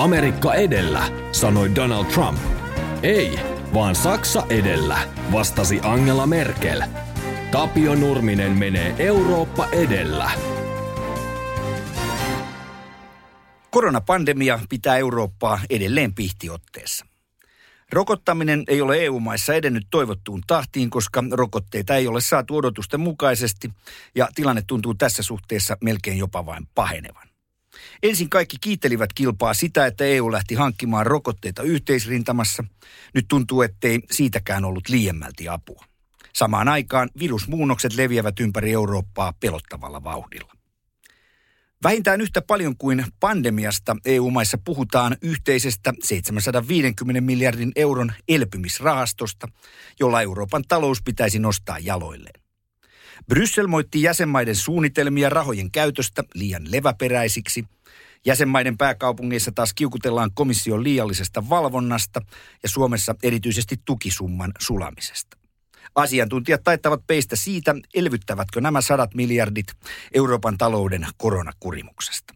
Amerikka edellä, sanoi Donald Trump. Ei, vaan Saksa edellä, vastasi Angela Merkel. Tapio Nurminen menee Eurooppa edellä. Koronapandemia pitää Eurooppaa edelleen pihtiotteessa. Rokottaminen ei ole EU-maissa edennyt toivottuun tahtiin, koska rokotteita ei ole saatu odotusten mukaisesti ja tilanne tuntuu tässä suhteessa melkein jopa vain pahenevan. Ensin kaikki kiittelivät kilpaa sitä, että EU lähti hankkimaan rokotteita yhteisrintamassa. Nyt tuntuu, ettei siitäkään ollut liiemmälti apua. Samaan aikaan virusmuunnokset leviävät ympäri Eurooppaa pelottavalla vauhdilla. Vähintään yhtä paljon kuin pandemiasta EU-maissa puhutaan yhteisestä 750 miljardin euron elpymisrahastosta, jolla Euroopan talous pitäisi nostaa jaloilleen. Bryssel moitti jäsenmaiden suunnitelmia rahojen käytöstä liian leväperäisiksi. Jäsenmaiden pääkaupungeissa taas kiukutellaan komission liiallisesta valvonnasta ja Suomessa erityisesti tukisumman sulamisesta. Asiantuntijat taittavat peistä siitä, elvyttävätkö nämä sadat miljardit Euroopan talouden koronakurimuksesta.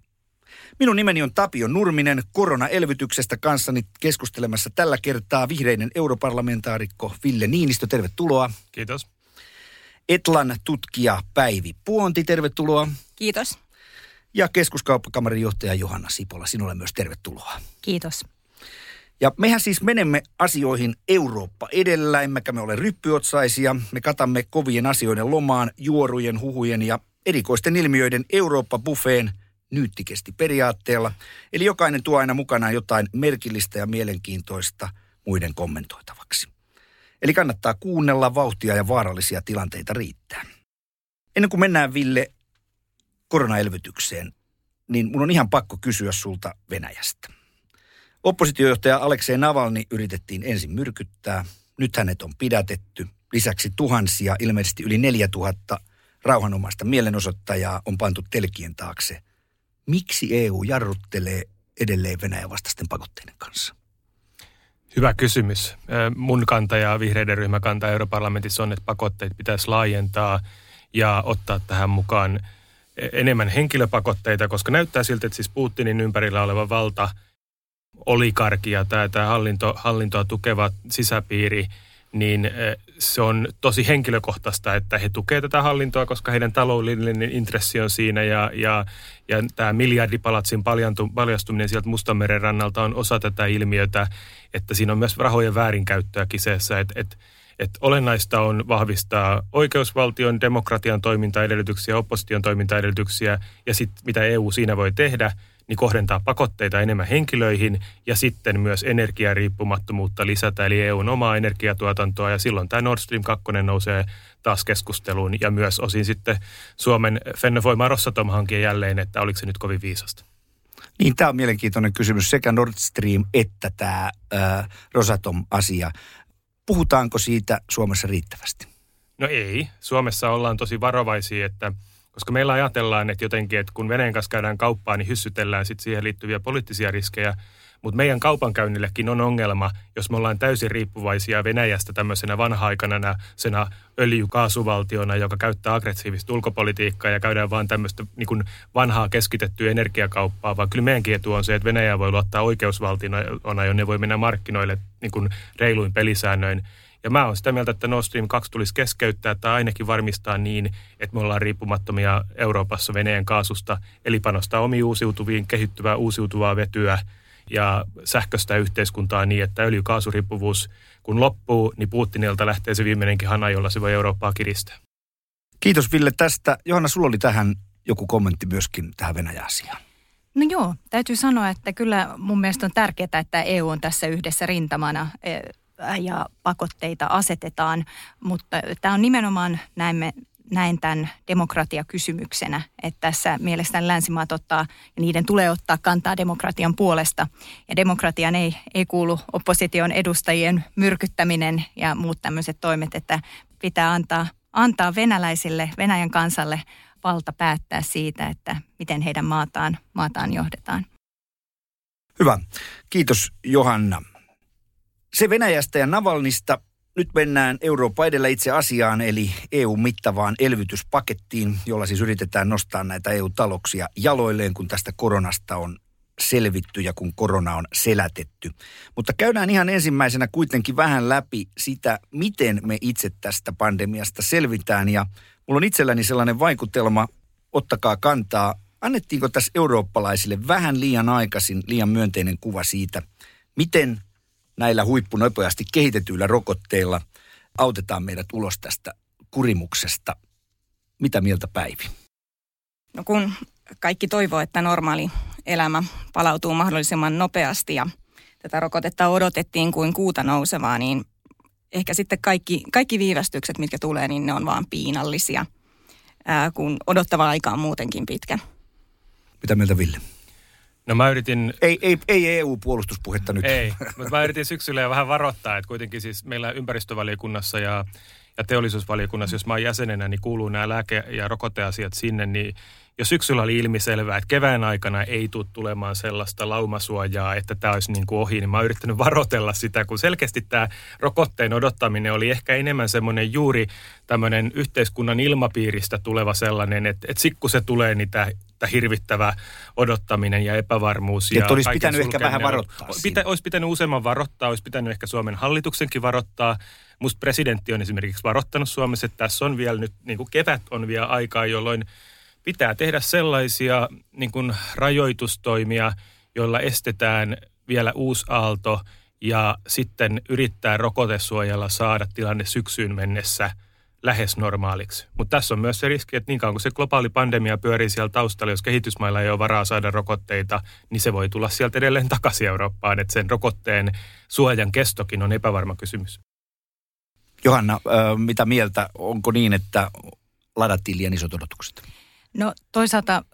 Minun nimeni on Tapio Nurminen, koronaelvytyksestä kanssani keskustelemassa tällä kertaa vihreinen europarlamentaarikko Ville Niinistö, tervetuloa. Kiitos. Etlan tutkija Päivi Puonti, tervetuloa. Kiitos. Ja keskuskauppakamarin johtaja Johanna Sipola, sinulle myös tervetuloa. Kiitos. Ja mehän siis menemme asioihin Eurooppa edellä, emmekä me ole ryppyotsaisia. Me katamme kovien asioiden lomaan, juorujen, huhujen ja erikoisten ilmiöiden Eurooppa-buffeen nyyttikesti periaatteella. Eli jokainen tuo aina mukanaan jotain merkillistä ja mielenkiintoista muiden kommentoitavaksi. Eli kannattaa kuunnella vauhtia ja vaarallisia tilanteita riittää. Ennen kuin mennään Ville koronaelvytykseen, niin mun on ihan pakko kysyä sulta Venäjästä. Oppositiojohtaja Aleksei Navalni yritettiin ensin myrkyttää. Nyt hänet on pidätetty. Lisäksi tuhansia, ilmeisesti yli 4000 rauhanomaista mielenosoittajaa on pantu telkien taakse. Miksi EU jarruttelee edelleen Venäjän vastaisten pakotteiden kanssa? Hyvä kysymys. Mun kanta ja vihreiden ryhmäkanta europarlamentissa on, että pakotteet pitäisi laajentaa ja ottaa tähän mukaan enemmän henkilöpakotteita, koska näyttää siltä, että siis Putinin ympärillä oleva valta – olikarkia, tämä, tämä hallinto, hallintoa tukeva sisäpiiri, niin eh, se on tosi henkilökohtaista, että he tukevat tätä hallintoa, koska heidän taloudellinen intressi on siinä ja, ja, ja tämä miljardipalatsin paljastuminen sieltä Mustanmeren rannalta on osa tätä ilmiötä, että siinä on myös rahojen väärinkäyttöä kiseessä, että, että että olennaista on vahvistaa oikeusvaltion, demokratian toimintaedellytyksiä, opposition toimintaedellytyksiä ja sitten mitä EU siinä voi tehdä – niin kohdentaa pakotteita enemmän henkilöihin ja sitten myös energiariippumattomuutta lisätä, eli EUn omaa energiatuotantoa ja silloin tämä Nord Stream 2 nousee taas keskusteluun ja myös osin sitten Suomen Fennovoima Rosatom-hanke jälleen, että oliko se nyt kovin viisasta. Niin, tämä on mielenkiintoinen kysymys, sekä Nord Stream että tämä äh, Rosatom-asia. Puhutaanko siitä Suomessa riittävästi? No ei. Suomessa ollaan tosi varovaisia, että – koska meillä ajatellaan, että jotenkin, että kun Venäjän kanssa käydään kauppaa, niin hyssytellään sitten siihen liittyviä poliittisia riskejä. Mutta meidän kaupankäynnillekin on ongelma, jos me ollaan täysin riippuvaisia Venäjästä tämmöisenä vanha-aikana sena öljykaasuvaltiona, joka käyttää aggressiivista ulkopolitiikkaa ja käydään vaan tämmöistä niin vanhaa keskitettyä energiakauppaa, vaan kyllä meidänkin etu on se, että Venäjä voi luottaa oikeusvaltiona, jonne voi mennä markkinoille niin reiluin pelisäännöin. Ja mä oon sitä mieltä, että Nord Stream 2 tulisi keskeyttää tai ainakin varmistaa niin, että me ollaan riippumattomia Euroopassa Venäjän kaasusta, eli panostaa omiin uusiutuviin, kehittyvää uusiutuvaa vetyä ja sähköistä yhteiskuntaa niin, että öljykaasuriippuvuus kun loppuu, niin Putinilta lähtee se viimeinenkin hana, jolla se voi Eurooppaa kiristää. Kiitos Ville tästä. Johanna, sulla oli tähän joku kommentti myöskin tähän Venäjä-asiaan. No joo, täytyy sanoa, että kyllä mun mielestä on tärkeää, että EU on tässä yhdessä rintamana ja pakotteita asetetaan, mutta tämä on nimenomaan, näemme, näin tämän demokratiakysymyksenä, että tässä mielestäni länsimaat ottaa ja niiden tulee ottaa kantaa demokratian puolesta. Ja demokratian ei, ei kuulu opposition edustajien myrkyttäminen ja muut tämmöiset toimet, että pitää antaa, antaa venäläisille, Venäjän kansalle valta päättää siitä, että miten heidän maataan, maataan johdetaan. Hyvä. Kiitos Johanna. Se Venäjästä ja Navalnista. Nyt mennään Eurooppa edellä itse asiaan, eli EU-mittavaan elvytyspakettiin, jolla siis yritetään nostaa näitä EU-taloksia jaloilleen, kun tästä koronasta on selvitty ja kun korona on selätetty. Mutta käydään ihan ensimmäisenä kuitenkin vähän läpi sitä, miten me itse tästä pandemiasta selvitään. Ja mulla on itselläni sellainen vaikutelma, ottakaa kantaa, annettiinko tässä eurooppalaisille vähän liian aikaisin liian myönteinen kuva siitä, miten näillä huippunopeasti kehitetyillä rokotteilla autetaan meidät ulos tästä kurimuksesta. Mitä mieltä Päivi? No kun kaikki toivoo, että normaali elämä palautuu mahdollisimman nopeasti ja tätä rokotetta odotettiin kuin kuuta nousevaa, niin ehkä sitten kaikki, kaikki viivästykset, mitkä tulee, niin ne on vaan piinallisia, ää, kun odottava aika on muutenkin pitkä. Mitä mieltä Ville? No mä yritin... Ei, ei, ei EU-puolustuspuhetta nyt. Ei, mutta mä yritin syksyllä ja vähän varoittaa, että kuitenkin siis meillä ympäristövaliokunnassa ja, ja teollisuusvaliokunnassa, jos mä oon jäsenenä, niin kuuluu nämä lääke- ja rokoteasiat sinne, niin jo syksyllä oli ilmiselvää, että kevään aikana ei tule tulemaan sellaista laumasuojaa, että tämä olisi niin kuin ohi, niin mä oon yrittänyt varotella sitä, kun selkeästi tämä rokotteen odottaminen oli ehkä enemmän semmoinen juuri tämmöinen yhteiskunnan ilmapiiristä tuleva sellainen, että, että sit kun se tulee, niin tämä tämä hirvittävä odottaminen ja epävarmuus. Ja, ja olisi pitänyt ehkä vähän varoittaa. Pitä, olisi pitänyt useamman varoittaa, olisi pitänyt ehkä Suomen hallituksenkin varoittaa. Musta presidentti on esimerkiksi varoittanut Suomessa, että tässä on vielä nyt, niin kuin kevät on vielä aikaa, jolloin pitää tehdä sellaisia niin kuin rajoitustoimia, joilla estetään vielä uusi aalto ja sitten yrittää rokotesuojalla saada tilanne syksyyn mennessä lähes normaaliksi. Mutta tässä on myös se riski, että niin kauan kuin se globaali pandemia pyörii siellä taustalla, jos kehitysmailla ei ole varaa saada rokotteita, niin se voi tulla sieltä edelleen takaisin Eurooppaan, että sen rokotteen suojan kestokin on epävarma kysymys. Johanna, mitä mieltä, onko niin, että ladattiin liian isot odotukset? No toisaalta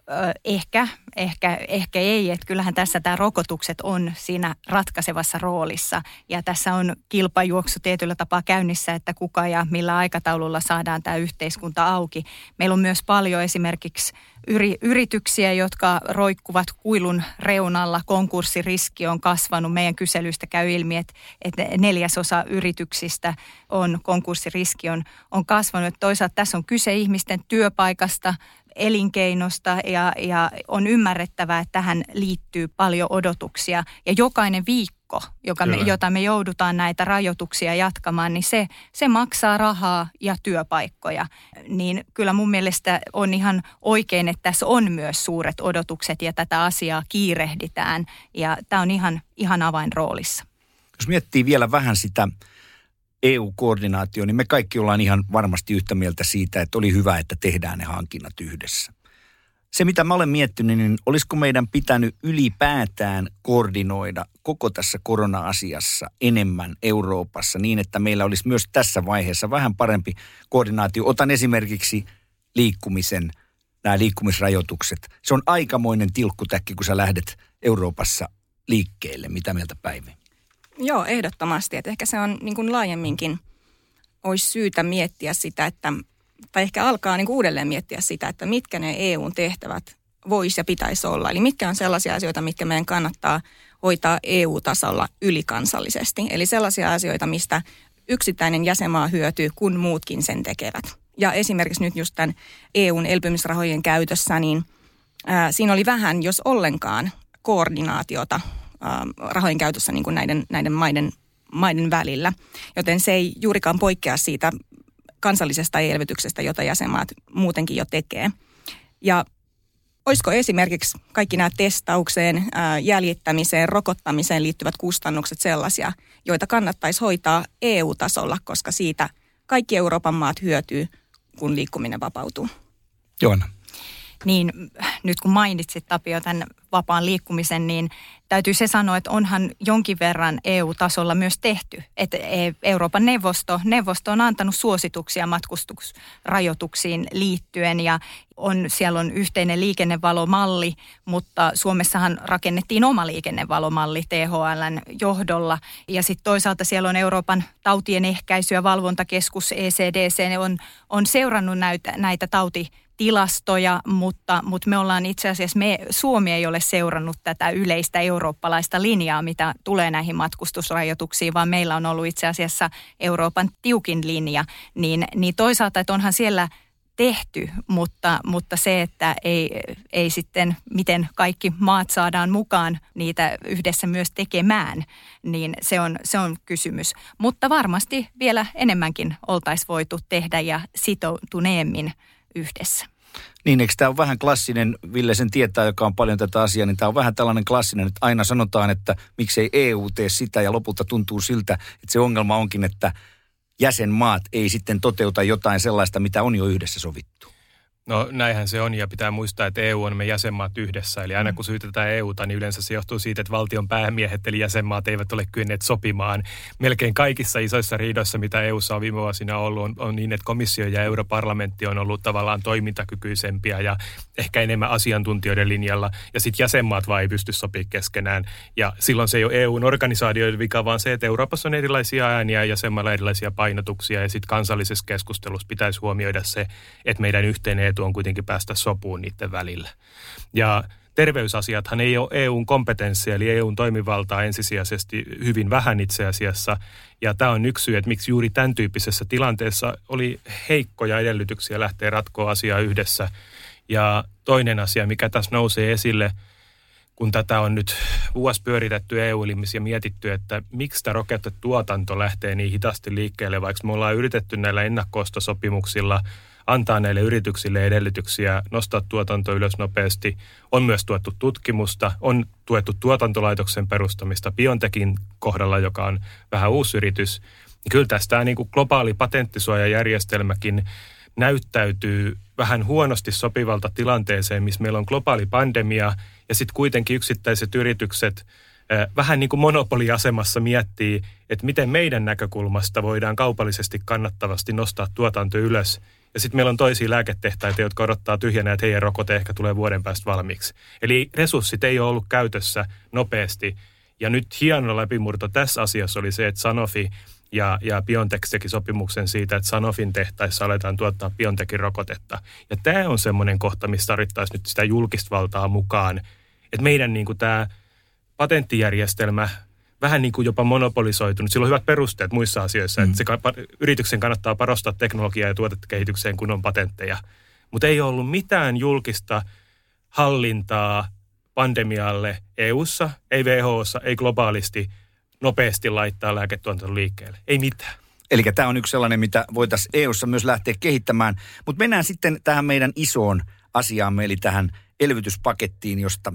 ehkä, ehkä, ehkä ei, että kyllähän tässä tämä rokotukset on siinä ratkaisevassa roolissa ja tässä on kilpajuoksu tietyllä tapaa käynnissä, että kuka ja millä aikataululla saadaan tämä yhteiskunta auki. Meillä on myös paljon esimerkiksi yri, yrityksiä, jotka roikkuvat kuilun reunalla. Konkurssiriski on kasvanut. Meidän kyselystä käy ilmi, että, että neljäsosa yrityksistä on konkurssiriski on, on kasvanut. Toisaalta tässä on kyse ihmisten työpaikasta, elinkeinosta ja, ja on ymmärrettävää, että tähän liittyy paljon odotuksia. Ja jokainen viikko, joka me, jota me joudutaan näitä rajoituksia jatkamaan, niin se, se maksaa rahaa ja työpaikkoja. Niin kyllä mun mielestä on ihan oikein, että tässä on myös suuret odotukset ja tätä asiaa kiirehditään. Ja tämä on ihan, ihan avainroolissa. Jos miettii vielä vähän sitä EU-koordinaatio, niin me kaikki ollaan ihan varmasti yhtä mieltä siitä, että oli hyvä, että tehdään ne hankinnat yhdessä. Se, mitä mä olen miettinyt, niin olisiko meidän pitänyt ylipäätään koordinoida koko tässä korona-asiassa enemmän Euroopassa niin, että meillä olisi myös tässä vaiheessa vähän parempi koordinaatio. Otan esimerkiksi liikkumisen, nämä liikkumisrajoitukset. Se on aikamoinen tilkkutäkki, kun sä lähdet Euroopassa liikkeelle. Mitä mieltä Päivi? Joo, ehdottomasti. Että ehkä se on niin kuin laajemminkin olisi syytä miettiä sitä, että, tai ehkä alkaa niin kuin uudelleen miettiä sitä, että mitkä ne EUn tehtävät voisi ja pitäisi olla. Eli mitkä on sellaisia asioita, mitkä meidän kannattaa hoitaa EU-tasolla ylikansallisesti. Eli sellaisia asioita, mistä yksittäinen jäsenmaa hyötyy, kun muutkin sen tekevät. Ja esimerkiksi nyt just tämän EUn elpymisrahojen käytössä, niin ää, siinä oli vähän, jos ollenkaan, koordinaatiota rahojen käytössä niin kuin näiden, näiden maiden, maiden välillä. Joten se ei juurikaan poikkea siitä kansallisesta elvytyksestä, jota jäsenmaat muutenkin jo tekee. Ja olisiko esimerkiksi kaikki nämä testaukseen, jäljittämiseen, rokottamiseen liittyvät kustannukset sellaisia, joita kannattaisi hoitaa EU-tasolla, koska siitä kaikki Euroopan maat hyötyy, kun liikkuminen vapautuu. Joona. Niin nyt kun mainitsit Tapio tämän vapaan liikkumisen, niin täytyy se sanoa, että onhan jonkin verran EU-tasolla myös tehty. Että e, Euroopan neuvosto, neuvosto on antanut suosituksia matkustusrajoituksiin liittyen ja on, siellä on yhteinen liikennevalomalli, mutta Suomessahan rakennettiin oma liikennevalomalli THLn johdolla. Ja sitten toisaalta siellä on Euroopan tautien ehkäisy- ja valvontakeskus ECDC on, on seurannut näitä, näitä tauti tilastoja, mutta, mutta me ollaan itse asiassa, me, Suomi ei ole seurannut tätä yleistä eurooppalaista linjaa, mitä tulee näihin matkustusrajoituksiin, vaan meillä on ollut itse asiassa Euroopan tiukin linja. Niin, niin toisaalta, että onhan siellä tehty, mutta, mutta se, että ei, ei sitten, miten kaikki maat saadaan mukaan niitä yhdessä myös tekemään, niin se on, se on kysymys. Mutta varmasti vielä enemmänkin oltaisiin voitu tehdä ja sitoutuneemmin yhdessä. Niin, eikö tämä on vähän klassinen, Ville sen tietää, joka on paljon tätä asiaa, niin tämä on vähän tällainen klassinen, että aina sanotaan, että miksei EU tee sitä ja lopulta tuntuu siltä, että se ongelma onkin, että jäsenmaat ei sitten toteuta jotain sellaista, mitä on jo yhdessä sovittu. No näinhän se on ja pitää muistaa, että EU on me jäsenmaat yhdessä. Eli aina mm. kun syytetään EUta, niin yleensä se johtuu siitä, että valtion päämiehet eli jäsenmaat eivät ole kyenneet sopimaan. Melkein kaikissa isoissa riidoissa, mitä EUssa on viime vuosina ollut, on, on niin, että komissio ja europarlamentti on ollut tavallaan toimintakykyisempiä ja ehkä enemmän asiantuntijoiden linjalla. Ja sitten jäsenmaat vaan ei pysty sopimaan keskenään. Ja silloin se ei ole EUn organisaatioiden vika, vaan se, että Euroopassa on erilaisia ääniä ja jäsenmailla erilaisia painotuksia. Ja sitten kansallisessa keskustelussa pitäisi huomioida se, että meidän yhteinen etu on kuitenkin päästä sopuun niiden välillä. Ja terveysasiathan ei ole EUn kompetenssia, eli EUn toimivaltaa ensisijaisesti hyvin vähän itse asiassa. Ja tämä on yksi syy, että miksi juuri tämän tyyppisessä tilanteessa oli heikkoja edellytyksiä lähteä ratkoa asiaa yhdessä. Ja toinen asia, mikä tässä nousee esille, kun tätä on nyt vuosi pyöritetty EU-elimissä ja mietitty, että miksi tämä rokotetuotanto lähtee niin hitaasti liikkeelle, vaikka me ollaan yritetty näillä ennakkostosopimuksilla – antaa näille yrityksille edellytyksiä nostaa tuotanto ylös nopeasti. On myös tuettu tutkimusta, on tuettu tuotantolaitoksen perustamista Biontekin kohdalla, joka on vähän uusi yritys. Kyllä tästä niin kuin globaali patenttisuojajärjestelmäkin näyttäytyy vähän huonosti sopivalta tilanteeseen, missä meillä on globaali pandemia ja sitten kuitenkin yksittäiset yritykset vähän niin kuin monopoliasemassa miettii, että miten meidän näkökulmasta voidaan kaupallisesti kannattavasti nostaa tuotanto ylös ja sitten meillä on toisia lääketehtaita, jotka odottaa tyhjänä, että heidän rokote ehkä tulee vuoden päästä valmiiksi. Eli resurssit ei ole ollut käytössä nopeasti. Ja nyt hieno läpimurto tässä asiassa oli se, että Sanofi ja, ja Biontech teki sopimuksen siitä, että Sanofin tehtaissa aletaan tuottaa Biontechin rokotetta. Ja tämä on semmoinen kohta, missä tarvittaisiin nyt sitä julkista valtaa mukaan. Että meidän niin tämä patenttijärjestelmä vähän niin kuin jopa monopolisoitunut. Sillä on hyvät perusteet muissa asioissa, mm. että se, yrityksen kannattaa parostaa teknologiaa ja tuotekehitykseen, kun on patentteja. Mutta ei ollut mitään julkista hallintaa pandemialle EU:ssa, ei WHOssa, ei globaalisti nopeasti laittaa lääketuotanto liikkeelle. Ei mitään. Eli tämä on yksi sellainen, mitä voitaisiin EU:ssa myös lähteä kehittämään. Mutta mennään sitten tähän meidän isoon asiaamme, eli tähän elvytyspakettiin, josta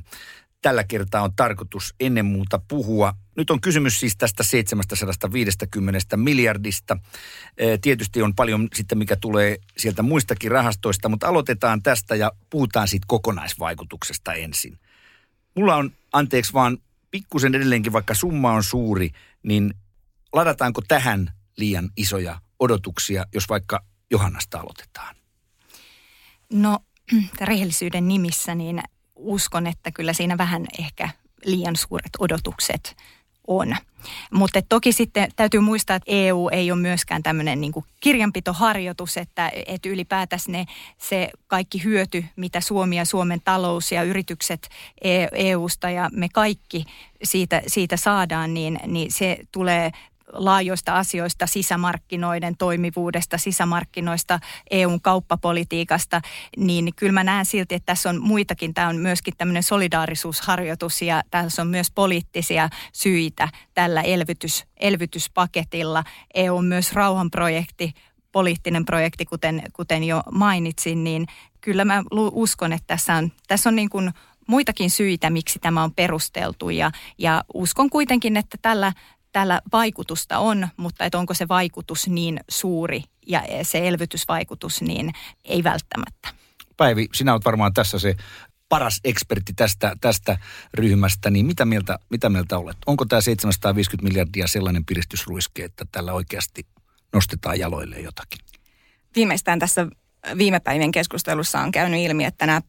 tällä kertaa on tarkoitus ennen muuta puhua. Nyt on kysymys siis tästä 750 miljardista. Tietysti on paljon sitten, mikä tulee sieltä muistakin rahastoista, mutta aloitetaan tästä ja puhutaan siitä kokonaisvaikutuksesta ensin. Mulla on, anteeksi vaan, pikkusen edelleenkin, vaikka summa on suuri, niin ladataanko tähän liian isoja odotuksia, jos vaikka Johannasta aloitetaan? No, rehellisyyden nimissä, niin uskon, että kyllä siinä vähän ehkä liian suuret odotukset on. Mutta toki sitten täytyy muistaa, että EU ei ole myöskään tämmöinen niin kirjanpitoharjoitus, että, että ylipäätänsä ne, se kaikki hyöty, mitä Suomi ja Suomen talous ja yritykset EUsta e ja me kaikki siitä, siitä saadaan, niin, niin se tulee laajoista asioista, sisämarkkinoiden toimivuudesta, sisämarkkinoista, EUn kauppapolitiikasta, niin kyllä mä näen silti, että tässä on muitakin. Tämä on myöskin tämmöinen solidaarisuusharjoitus ja tässä on myös poliittisia syitä tällä elvytys, elvytyspaketilla. EU on myös rauhanprojekti, poliittinen projekti, kuten, kuten jo mainitsin, niin kyllä mä uskon, että tässä on, tässä on niin kuin muitakin syitä, miksi tämä on perusteltu ja, ja uskon kuitenkin, että tällä tällä vaikutusta on, mutta että onko se vaikutus niin suuri ja se elvytysvaikutus niin ei välttämättä. Päivi, sinä olet varmaan tässä se paras ekspertti tästä, tästä ryhmästä, niin mitä mieltä, mitä mieltä olet? Onko tämä 750 miljardia sellainen piristysruiske, että tällä oikeasti nostetaan jaloille jotakin? Viimeistään tässä viime päivän keskustelussa on käynyt ilmi, että nämä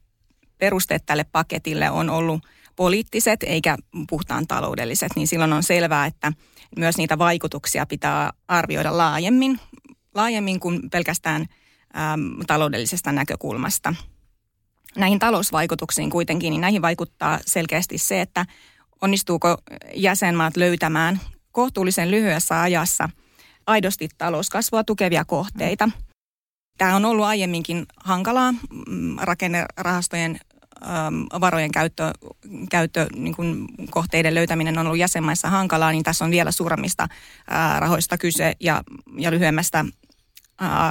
perusteet tälle paketille on ollut poliittiset eikä puhtaan taloudelliset, niin silloin on selvää, että myös niitä vaikutuksia pitää arvioida laajemmin, laajemmin kuin pelkästään äm, taloudellisesta näkökulmasta. Näihin talousvaikutuksiin kuitenkin, niin näihin vaikuttaa selkeästi se, että onnistuuko jäsenmaat löytämään kohtuullisen lyhyessä ajassa aidosti talouskasvua tukevia kohteita. Tämä on ollut aiemminkin hankalaa. Mm, rakennerahastojen varojen käyttö, käyttö niin kuin kohteiden löytäminen on ollut jäsenmaissa hankalaa, niin tässä on vielä suuremmista rahoista kyse ja, ja lyhyemmästä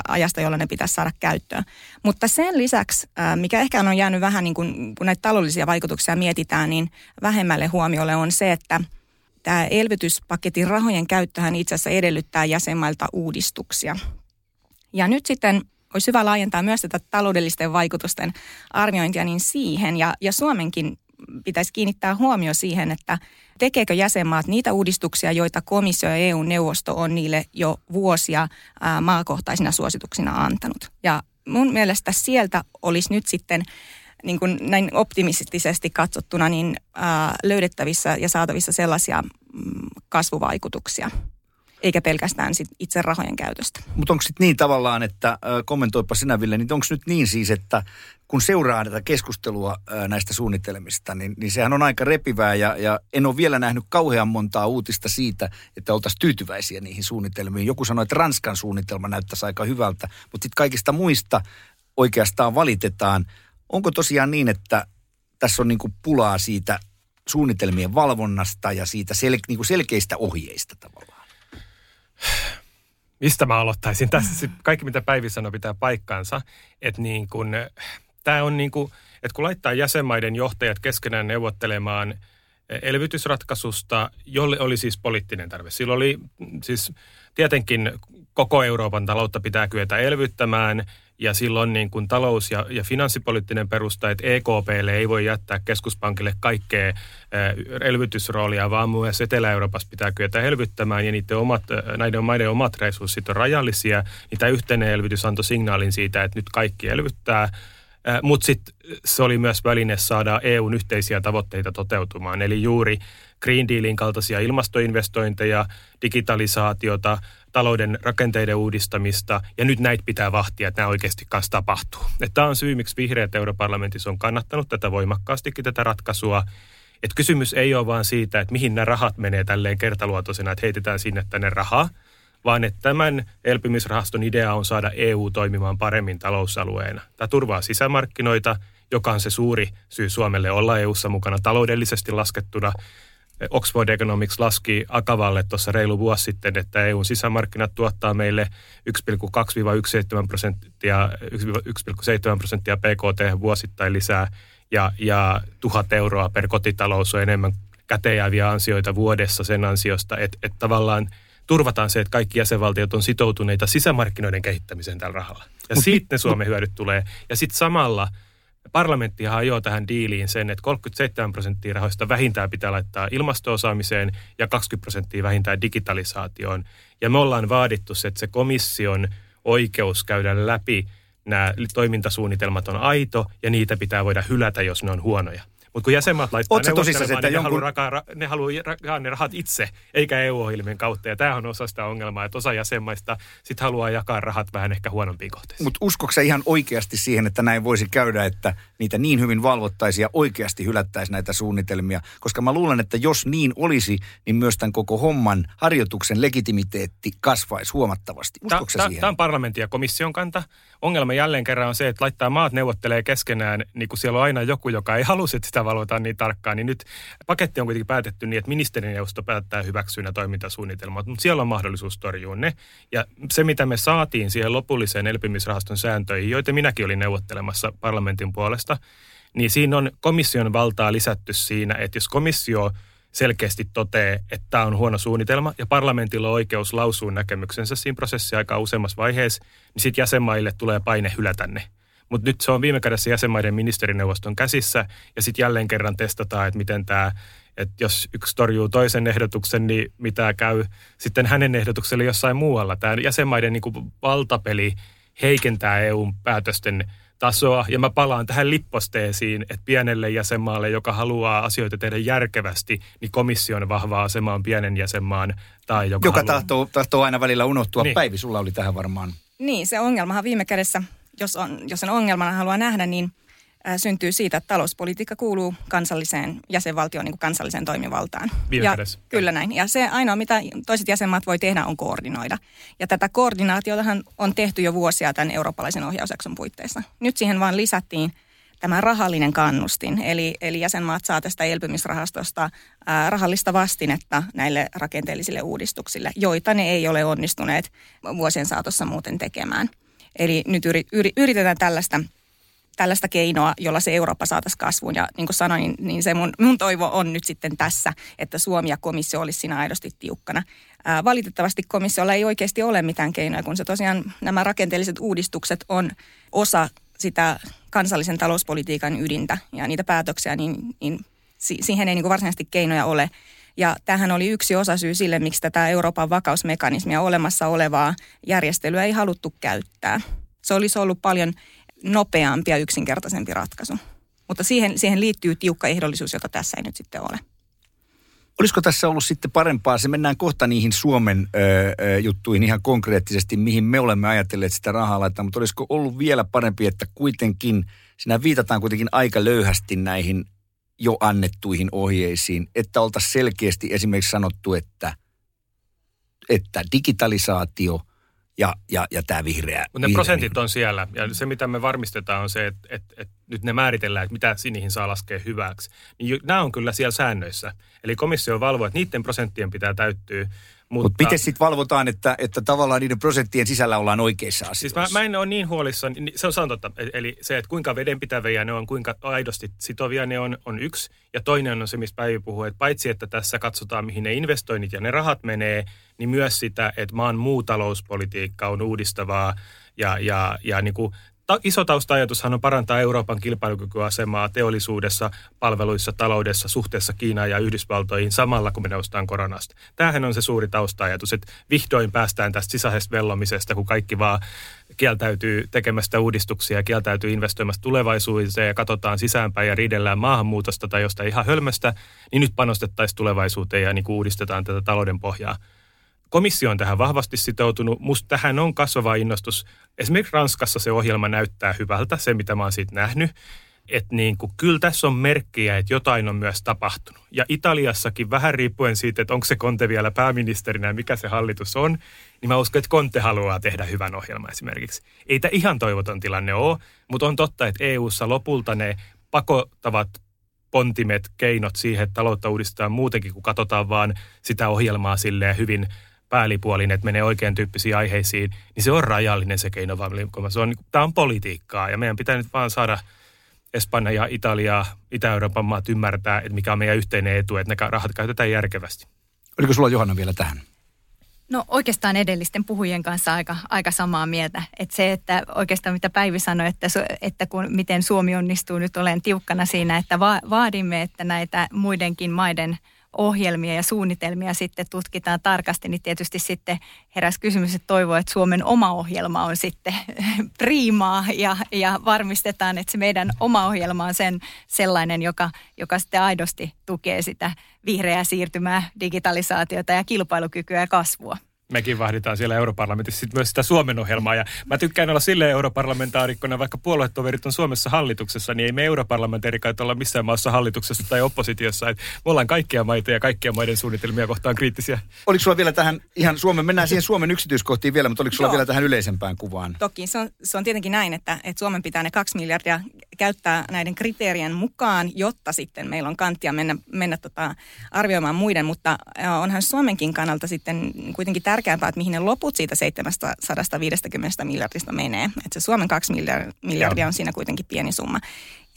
ajasta, jolla ne pitäisi saada käyttöön. Mutta sen lisäksi, mikä ehkä on jäänyt vähän niin kuin, kun näitä taloudellisia vaikutuksia mietitään, niin vähemmälle huomiolle on se, että tämä elvytyspaketin rahojen käyttöhän itse asiassa edellyttää jäsenmailta uudistuksia. Ja nyt sitten olisi hyvä laajentaa myös tätä taloudellisten vaikutusten arviointia niin siihen, ja, ja Suomenkin pitäisi kiinnittää huomio siihen, että tekeekö jäsenmaat niitä uudistuksia, joita komissio ja EU-neuvosto on niille jo vuosia ää, maakohtaisina suosituksina antanut. Ja mun mielestä sieltä olisi nyt sitten niin kuin näin optimistisesti katsottuna niin ää, löydettävissä ja saatavissa sellaisia mm, kasvuvaikutuksia eikä pelkästään sit itse rahojen käytöstä. Mutta onko sitten niin tavallaan, että kommentoipa sinä Ville, niin onko nyt niin siis, että kun seuraa tätä keskustelua näistä suunnitelmista, niin, niin sehän on aika repivää ja, ja en ole vielä nähnyt kauhean montaa uutista siitä, että oltaisiin tyytyväisiä niihin suunnitelmiin. Joku sanoi, että Ranskan suunnitelma näyttäisi aika hyvältä, mutta sitten kaikista muista oikeastaan valitetaan. Onko tosiaan niin, että tässä on niinku pulaa siitä suunnitelmien valvonnasta ja siitä sel, niinku selkeistä ohjeista tavallaan? Mistä mä aloittaisin? Tässä kaikki, mitä Päivi sanoi, pitää paikkaansa. Että niin kun, tämä on niin kuin, että kun laittaa jäsenmaiden johtajat keskenään neuvottelemaan elvytysratkaisusta, jolle oli siis poliittinen tarve. Silloin oli siis tietenkin koko Euroopan taloutta pitää kyetä elvyttämään – ja silloin niin kuin talous- ja, ja finanssipoliittinen perusta, että EKPlle ei voi jättää keskuspankille kaikkea elvytysroolia, vaan myös Etelä-Euroopassa pitää kyetä elvyttämään ja niiden omat, näiden maiden omat resurssit on rajallisia. Niin tämä yhteinen elvytys antoi signaalin siitä, että nyt kaikki elvyttää, mutta sitten se oli myös väline saada EUn yhteisiä tavoitteita toteutumaan. Eli juuri Green Dealin kaltaisia ilmastoinvestointeja, digitalisaatiota, talouden rakenteiden uudistamista, ja nyt näitä pitää vahtia, että nämä oikeasti kanssa tapahtuu. Tämä on syy, miksi vihreät europarlamentissa on kannattanut tätä voimakkaastikin, tätä ratkaisua. Et kysymys ei ole vaan siitä, että mihin nämä rahat menee tälleen kertaluotoisena, että heitetään sinne tänne rahaa, vaan että tämän elpymisrahaston idea on saada EU toimimaan paremmin talousalueena. Tämä turvaa sisämarkkinoita, joka on se suuri syy Suomelle olla EUssa mukana taloudellisesti laskettuna. Oxford Economics laski Akavalle tuossa reilu vuosi sitten, että EUn sisämarkkinat tuottaa meille 1,2-1,7 prosenttia, 1,7 prosenttia PKT vuosittain lisää ja, ja tuhat euroa per kotitalous on enemmän käteenjääviä ansioita vuodessa sen ansiosta, että, että tavallaan turvataan se, että kaikki jäsenvaltiot on sitoutuneita sisämarkkinoiden kehittämiseen tällä rahalla. Ja Mut siitä ne Suomen hyödyt tulee. Ja sitten samalla – Parlamenttihan ajoi tähän diiliin sen, että 37 prosenttia rahoista vähintään pitää laittaa ilmastoosaamiseen ja 20 prosenttia vähintään digitalisaatioon. Ja me ollaan vaadittu se, että se komission oikeus käydä läpi nämä toimintasuunnitelmat on aito ja niitä pitää voida hylätä, jos ne on huonoja. Mutta kun jäsenmaat laittaa neuvottelemaan, niin ne jonkun... haluaa ne haluaa jakaa ne rahat itse, eikä EU-ohjelmien kautta. Ja tämähän on osa sitä ongelmaa, että osa jäsenmaista sit haluaa jakaa rahat vähän ehkä huonompiin kohteisiin. Mutta uskoksa ihan oikeasti siihen, että näin voisi käydä, että niitä niin hyvin valvottaisiin ja oikeasti hylättäisiin näitä suunnitelmia? Koska mä luulen, että jos niin olisi, niin myös tämän koko homman harjoituksen legitimiteetti kasvaisi huomattavasti. Uskoksa siihen? Tämä on parlamentin ja komission kanta. Ongelma jälleen kerran on se, että laittaa maat neuvottelee keskenään, niin kun siellä on aina joku, joka ei halua, että sitä valvotaan niin tarkkaan, niin nyt paketti on kuitenkin päätetty niin, että ministerineuvosto päättää hyväksyä toimintasuunnitelmat, mutta siellä on mahdollisuus torjua ne. Ja se, mitä me saatiin siihen lopulliseen elpymisrahaston sääntöihin, joita minäkin olin neuvottelemassa parlamentin puolesta, niin siinä on komission valtaa lisätty siinä, että jos komissio selkeästi toteaa, että tämä on huono suunnitelma ja parlamentilla on oikeus lausua näkemyksensä siinä prosessia aika useammassa vaiheessa, niin sitten jäsenmaille tulee paine hylätä ne. Mutta nyt se on viime kädessä jäsenmaiden ministerineuvoston käsissä ja sitten jälleen kerran testataan, että miten tämä, että jos yksi torjuu toisen ehdotuksen, niin mitä käy sitten hänen ehdotukselle jossain muualla. Tämä jäsenmaiden niin kuin valtapeli heikentää EUn päätösten tasoa. Ja mä palaan tähän lipposteesiin, että pienelle jäsenmaalle, joka haluaa asioita tehdä järkevästi, niin komission vahva asema on pienen jäsenmaan tai joka, joka haluaa... tahtoo, tahtoo aina välillä unohtua. Niin. Päivi, sulla oli tähän varmaan. Niin, se ongelmahan viime kädessä jos, on, jos on ongelmana haluaa nähdä, niin syntyy siitä, että talouspolitiikka kuuluu kansalliseen jäsenvaltioon niin kuin kansalliseen toimivaltaan. ja, kyllä näin. Ja se ainoa, mitä toiset jäsenmaat voi tehdä, on koordinoida. Ja tätä koordinaatiotahan on tehty jo vuosia tämän eurooppalaisen ohjausjakson puitteissa. Nyt siihen vaan lisättiin tämä rahallinen kannustin. Eli, eli jäsenmaat saa tästä elpymisrahastosta ää, rahallista vastinetta näille rakenteellisille uudistuksille, joita ne ei ole onnistuneet vuosien saatossa muuten tekemään. Eli nyt yri, yri, yritetään tällaista tällaista keinoa, jolla se Eurooppa saataisiin kasvuun. Ja niin kuin sanoin, niin se mun, mun toivo on nyt sitten tässä, että Suomi ja komissio olisi siinä aidosti tiukkana. Ää, valitettavasti komissiolla ei oikeasti ole mitään keinoja, kun se tosiaan nämä rakenteelliset uudistukset on osa sitä kansallisen talouspolitiikan ydintä ja niitä päätöksiä, niin, niin siihen ei niin kuin varsinaisesti keinoja ole. Ja tähän oli yksi osa syy sille, miksi tätä Euroopan vakausmekanismia olemassa olevaa järjestelyä ei haluttu käyttää. Se olisi ollut paljon nopeampi ja yksinkertaisempi ratkaisu. Mutta siihen, siihen liittyy tiukka ehdollisuus, jota tässä ei nyt sitten ole. Olisiko tässä ollut sitten parempaa? Se mennään kohta niihin Suomen ö, juttuihin ihan konkreettisesti, mihin me olemme ajatelleet sitä rahaa laittaa, mutta olisiko ollut vielä parempi, että kuitenkin, siinä viitataan kuitenkin aika löyhästi näihin jo annettuihin ohjeisiin, että oltaisiin selkeästi esimerkiksi sanottu, että, että digitalisaatio – ja, ja, ja tämä vihreä. Mutta ne vihreä prosentit niin. on siellä ja se mitä me varmistetaan on se, että, että, että nyt ne määritellään, että mitä sinihin saa laskea hyväksi. Niin nämä on kyllä siellä säännöissä. Eli komissio valvoo, että niiden prosenttien pitää täyttyä. Mutta Mut miten sitten valvotaan, että, että tavallaan niiden prosenttien sisällä ollaan oikeissa asioissa? Siis mä, mä en ole niin huolissani, se on sanon totta, e- eli se, että kuinka vedenpitäviä ne on, kuinka aidosti sitovia ne on, on yksi. Ja toinen on se, mistä Päivi puhuu, että paitsi että tässä katsotaan, mihin ne investoinnit ja ne rahat menee, niin myös sitä, että maan muu talouspolitiikka on uudistavaa ja, ja, ja niin kuin ta- iso tausta-ajatushan on parantaa Euroopan kilpailukykyasemaa teollisuudessa, palveluissa, taloudessa, suhteessa Kiinaan ja Yhdysvaltoihin samalla, kun me noustaan koronasta. Tämähän on se suuri tausta-ajatus, että vihdoin päästään tästä sisäisestä vellomisesta, kun kaikki vaan kieltäytyy tekemästä uudistuksia ja kieltäytyy investoimasta tulevaisuuteen ja katsotaan sisäänpäin ja riidellään maahanmuutosta tai jostain ihan hölmöstä, niin nyt panostettaisiin tulevaisuuteen ja niin uudistetaan tätä talouden pohjaa komissio on tähän vahvasti sitoutunut. Musta tähän on kasvava innostus. Esimerkiksi Ranskassa se ohjelma näyttää hyvältä, se mitä mä oon siitä nähnyt. Että niin kuin, kyllä tässä on merkkiä, että jotain on myös tapahtunut. Ja Italiassakin vähän riippuen siitä, että onko se Conte vielä pääministerinä ja mikä se hallitus on, niin mä uskon, että Conte haluaa tehdä hyvän ohjelman esimerkiksi. Ei tämä ihan toivoton tilanne ole, mutta on totta, että EU-ssa lopulta ne pakottavat pontimet, keinot siihen, että taloutta uudistetaan muutenkin, kun katsotaan vaan sitä ohjelmaa silleen hyvin – päällipuolin, että menee oikein tyyppisiin aiheisiin, niin se on rajallinen se keinovalikoima. Se on, tämä on politiikkaa ja meidän pitää nyt vaan saada Espanja ja Italia, Itä-Euroopan maat ymmärtää, että mikä on meidän yhteinen etu, että ne rahat käytetään järkevästi. Oliko sulla Johanna vielä tähän? No oikeastaan edellisten puhujien kanssa aika, aika samaa mieltä. Että se, että oikeastaan mitä Päivi sanoi, että, että kun, miten Suomi onnistuu nyt olen tiukkana siinä, että va, vaadimme, että näitä muidenkin maiden – ohjelmia ja suunnitelmia sitten tutkitaan tarkasti, niin tietysti sitten heräsi kysymys, että toivoo, että Suomen oma ohjelma on sitten priimaa ja, ja varmistetaan, että se meidän oma ohjelma on sen sellainen, joka, joka sitten aidosti tukee sitä vihreää siirtymää, digitalisaatiota ja kilpailukykyä ja kasvua mekin vahditaan siellä europarlamentissa sit myös sitä Suomen ohjelmaa. Ja mä tykkään olla silleen europarlamentaarikkona, vaikka puoluetoverit on Suomessa hallituksessa, niin ei me europarlamentaarikait olla missään maassa hallituksessa tai oppositiossa. Et me ollaan kaikkia maita ja kaikkia maiden suunnitelmia kohtaan kriittisiä. Oliko sulla vielä tähän ihan Suomen, mennään siihen Suomen yksityiskohtiin vielä, mutta oliko sulla Joo. vielä tähän yleisempään kuvaan? Toki, se on, se on tietenkin näin, että, että Suomen pitää ne kaksi miljardia käyttää näiden kriteerien mukaan, jotta sitten meillä on kanttia mennä, mennä tota arvioimaan muiden, mutta onhan Suomenkin kannalta sitten kuitenkin tärkeää, tärkeämpää, että mihin ne loput siitä 750 miljardista menee. Että se Suomen 2 miljardia on siinä kuitenkin pieni summa.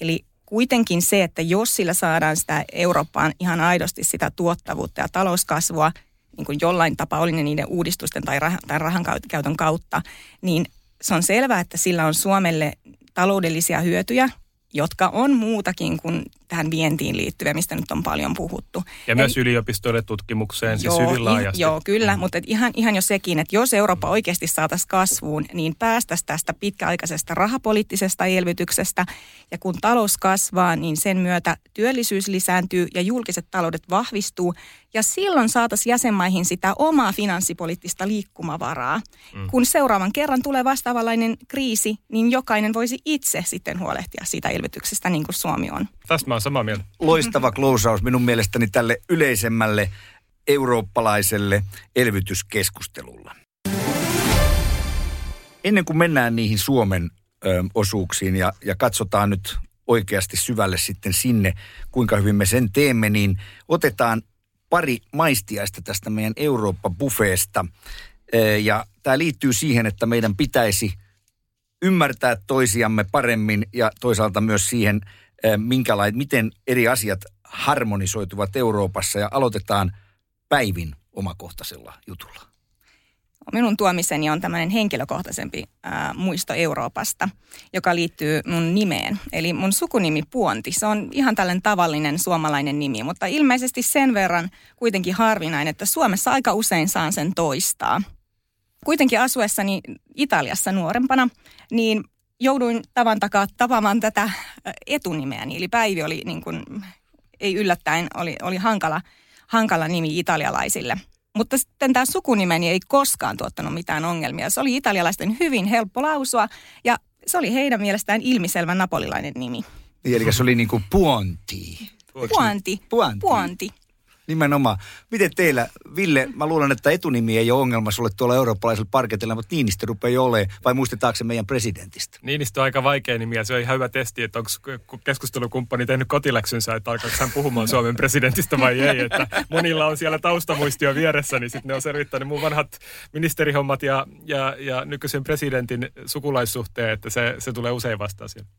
Eli kuitenkin se, että jos sillä saadaan sitä Eurooppaan ihan aidosti sitä tuottavuutta ja talouskasvua, niin kuin jollain tapaa oli ne niiden uudistusten tai, rah- tai rahan käytön kautta, niin se on selvää, että sillä on Suomelle taloudellisia hyötyjä, jotka on muutakin kuin tähän vientiin liittyviä, mistä nyt on paljon puhuttu. Ja myös Eli, yliopistoille tutkimukseen, siis joo, hyvin laajasti. Joo, kyllä, mm. mutta ihan, ihan jo sekin, että jos Eurooppa oikeasti saataisiin kasvuun, niin päästäisiin tästä pitkäaikaisesta rahapoliittisesta elvytyksestä. Ja kun talous kasvaa, niin sen myötä työllisyys lisääntyy ja julkiset taloudet vahvistuu. Ja silloin saataisiin jäsenmaihin sitä omaa finanssipoliittista liikkumavaraa. Mm. Kun seuraavan kerran tulee vastaavanlainen kriisi, niin jokainen voisi itse sitten huolehtia siitä elvytyksestä niin kuin Suomi on. Tästä mä oon samaa mieltä. Loistava klousaus minun mielestäni tälle yleisemmälle eurooppalaiselle elvytyskeskustelulla. Ennen kuin mennään niihin Suomen ö, osuuksiin ja, ja katsotaan nyt oikeasti syvälle sitten sinne, kuinka hyvin me sen teemme, niin otetaan pari maistiaista tästä meidän Eurooppa-bufeesta. Ja tämä liittyy siihen, että meidän pitäisi ymmärtää toisiamme paremmin ja toisaalta myös siihen, minkälainen, miten eri asiat harmonisoituvat Euroopassa. Ja aloitetaan Päivin omakohtaisella jutulla. Minun tuomiseni on tämmöinen henkilökohtaisempi ää, muisto Euroopasta, joka liittyy mun nimeen. Eli mun sukunimi Puonti, se on ihan tällainen tavallinen suomalainen nimi, mutta ilmeisesti sen verran kuitenkin harvinainen, että Suomessa aika usein saan sen toistaa. Kuitenkin asuessani Italiassa nuorempana, niin jouduin tavan takaa tapaamaan tätä etunimeäni. Eli Päivi oli niin kuin, ei yllättäen, oli, oli hankala, hankala nimi italialaisille – mutta sitten tämä sukunimeni ei koskaan tuottanut mitään ongelmia. Se oli italialaisten hyvin helppo lausua ja se oli heidän mielestään ilmiselvä napolilainen nimi. Eli se oli niin kuin puonti. Puonti. Puonti. Puonti. Nimenomaan. Miten teillä, Ville, mä luulen, että etunimi ei ole ongelma sulle tuolla eurooppalaisella parketilla, mutta Niinistö rupeaa jo olemaan, vai muistetaanko se meidän presidentistä? Niinistö on aika vaikea nimi ja se on ihan hyvä testi, että onko keskustelukumppani tehnyt kotiläksynsä, että alkaako hän puhumaan Suomen presidentistä vai ei. Että monilla on siellä taustamuistio vieressä, niin sitten ne on selvittänyt mun vanhat ministerihommat ja, ja, ja nykyisen presidentin sukulaissuhteen, että se, se tulee usein vastaan siellä.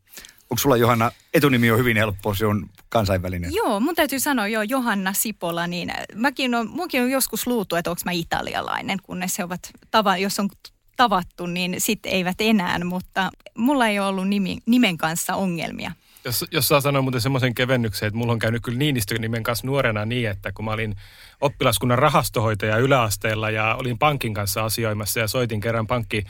Onko sulla Johanna, etunimi on hyvin helppo, se on kansainvälinen. Joo, mun täytyy sanoa jo Johanna Sipola, niin mäkin on, munkin on joskus luultu, että onko mä italialainen, kunnes he ovat, tava, jos on tavattu, niin sitten eivät enää, mutta mulla ei ole ollut nimi, nimen kanssa ongelmia. Jos, jos saa sanoa muuten semmoisen kevennyksen, että mulla on käynyt kyllä Niinistön nimen kanssa nuorena niin, että kun mä olin oppilaskunnan rahastohoitaja yläasteella ja olin pankin kanssa asioimassa ja soitin kerran pankki,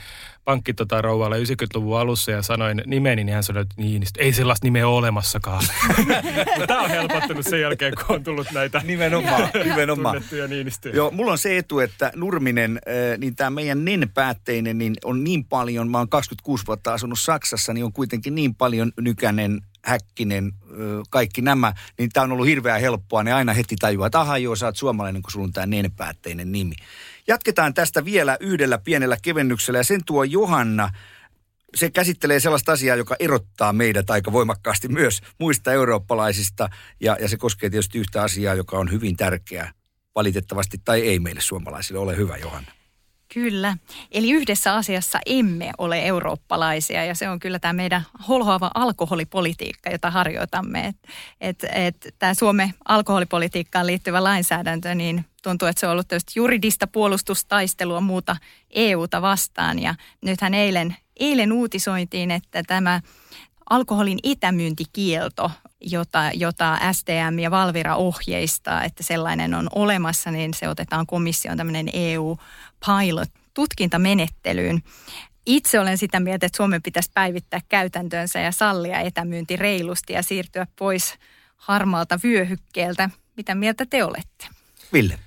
pankki tota, rouvalle 90-luvun alussa ja sanoin nimeni, niin hän sanoi, että Niinistö, ei sellaista nimeä ole olemassakaan. Tämä on helpottunut sen jälkeen, kun on tullut näitä nimenomaan, nimenomaan. tunnettuja Niinistöjä. Joo, mulla on se etu, että Nurminen, äh, niin tämä meidän NEN-päätteinen, niin on niin paljon, mä oon 26 vuotta asunut Saksassa, niin on kuitenkin niin paljon Nykänen, Häkkinen, kaikki nämä, niin tämä on ollut hirveän helppoa. Ne aina heti tajuaa, että aha joo, sä oot suomalainen, kun sulla on tämä nenpäätteinen nimi. Jatketaan tästä vielä yhdellä pienellä kevennyksellä ja sen tuo Johanna. Se käsittelee sellaista asiaa, joka erottaa meidät aika voimakkaasti myös muista eurooppalaisista. Ja, ja se koskee tietysti yhtä asiaa, joka on hyvin tärkeää valitettavasti tai ei meille suomalaisille. Ole hyvä, Johanna. Kyllä. Eli yhdessä asiassa emme ole eurooppalaisia ja se on kyllä tämä meidän holhoava alkoholipolitiikka, jota harjoitamme. Et, et, tämä Suomen alkoholipolitiikkaan liittyvä lainsäädäntö, niin tuntuu, että se on ollut juridista puolustustaistelua muuta EUta vastaan. Ja nythän eilen, eilen uutisointiin, että tämä alkoholin etämyyntikielto, jota, jota STM ja Valvira ohjeistaa, että sellainen on olemassa, niin se otetaan komission tämmöinen EU-pilot-tutkintamenettelyyn. Itse olen sitä mieltä, että Suomen pitäisi päivittää käytäntönsä ja sallia etämyynti reilusti ja siirtyä pois harmaalta vyöhykkeeltä. Mitä mieltä te olette? Ville.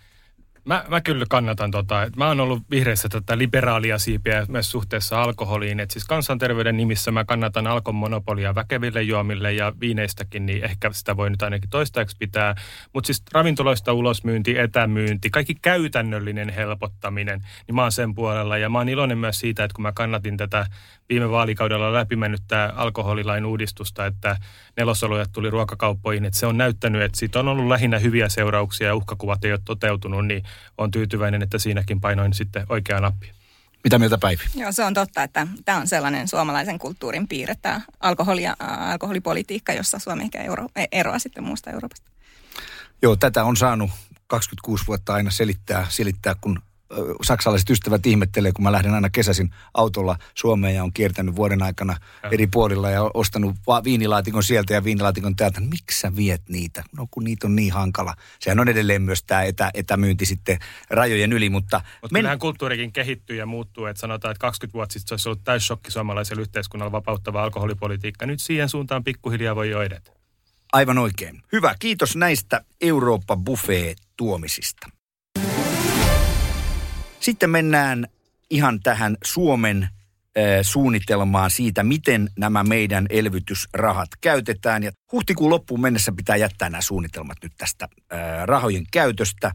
Mä, mä kyllä kannatan tota, mä oon ollut vihreissä tätä liberaalia siipiä myös suhteessa alkoholiin. Että siis kansanterveyden nimissä mä kannatan alkon monopolia väkeville juomille ja viineistäkin, niin ehkä sitä voi nyt ainakin toistaiseksi pitää. Mutta siis ravintoloista ulosmyynti, etämyynti, kaikki käytännöllinen helpottaminen, niin mä oon sen puolella. Ja mä oon iloinen myös siitä, että kun mä kannatin tätä viime vaalikaudella läpimennyttä alkoholilain uudistusta, että nelosoluja tuli ruokakauppoihin, että se on näyttänyt, että siitä on ollut lähinnä hyviä seurauksia ja uhkakuvat ei ole toteutunut, niin on tyytyväinen, että siinäkin painoin sitten oikea nappi. Mitä mieltä Päivi? Joo, se on totta, että tämä on sellainen suomalaisen kulttuurin piirre, tämä alkoholi ja, alkoholipolitiikka, jossa Suomi ehkä euro, e, eroaa sitten muusta Euroopasta. Joo, tätä on saanut 26 vuotta aina selittää, selittää kun saksalaiset ystävät ihmettelee, kun mä lähden aina kesäisin autolla Suomeen ja on kiertänyt vuoden aikana ja. eri puolilla ja ostanut viinilaatikon sieltä ja viinilaatikon täältä. Miksi sä viet niitä? No kun niitä on niin hankala. Sehän on edelleen myös tämä etä, etämyynti sitten rajojen yli, mutta... Mutta men... kyllähän kulttuurikin kehittyy ja muuttuu, että sanotaan, että 20 vuotta sitten se olisi ollut täysshokki suomalaisella yhteiskunnalla vapauttava alkoholipolitiikka. Nyt siihen suuntaan pikkuhiljaa voi jo edetä. Aivan oikein. Hyvä. Kiitos näistä Eurooppa Buffet tuomisista. Sitten mennään ihan tähän Suomen suunnitelmaan siitä, miten nämä meidän elvytysrahat käytetään. Ja huhtikuun loppuun mennessä pitää jättää nämä suunnitelmat nyt tästä rahojen käytöstä.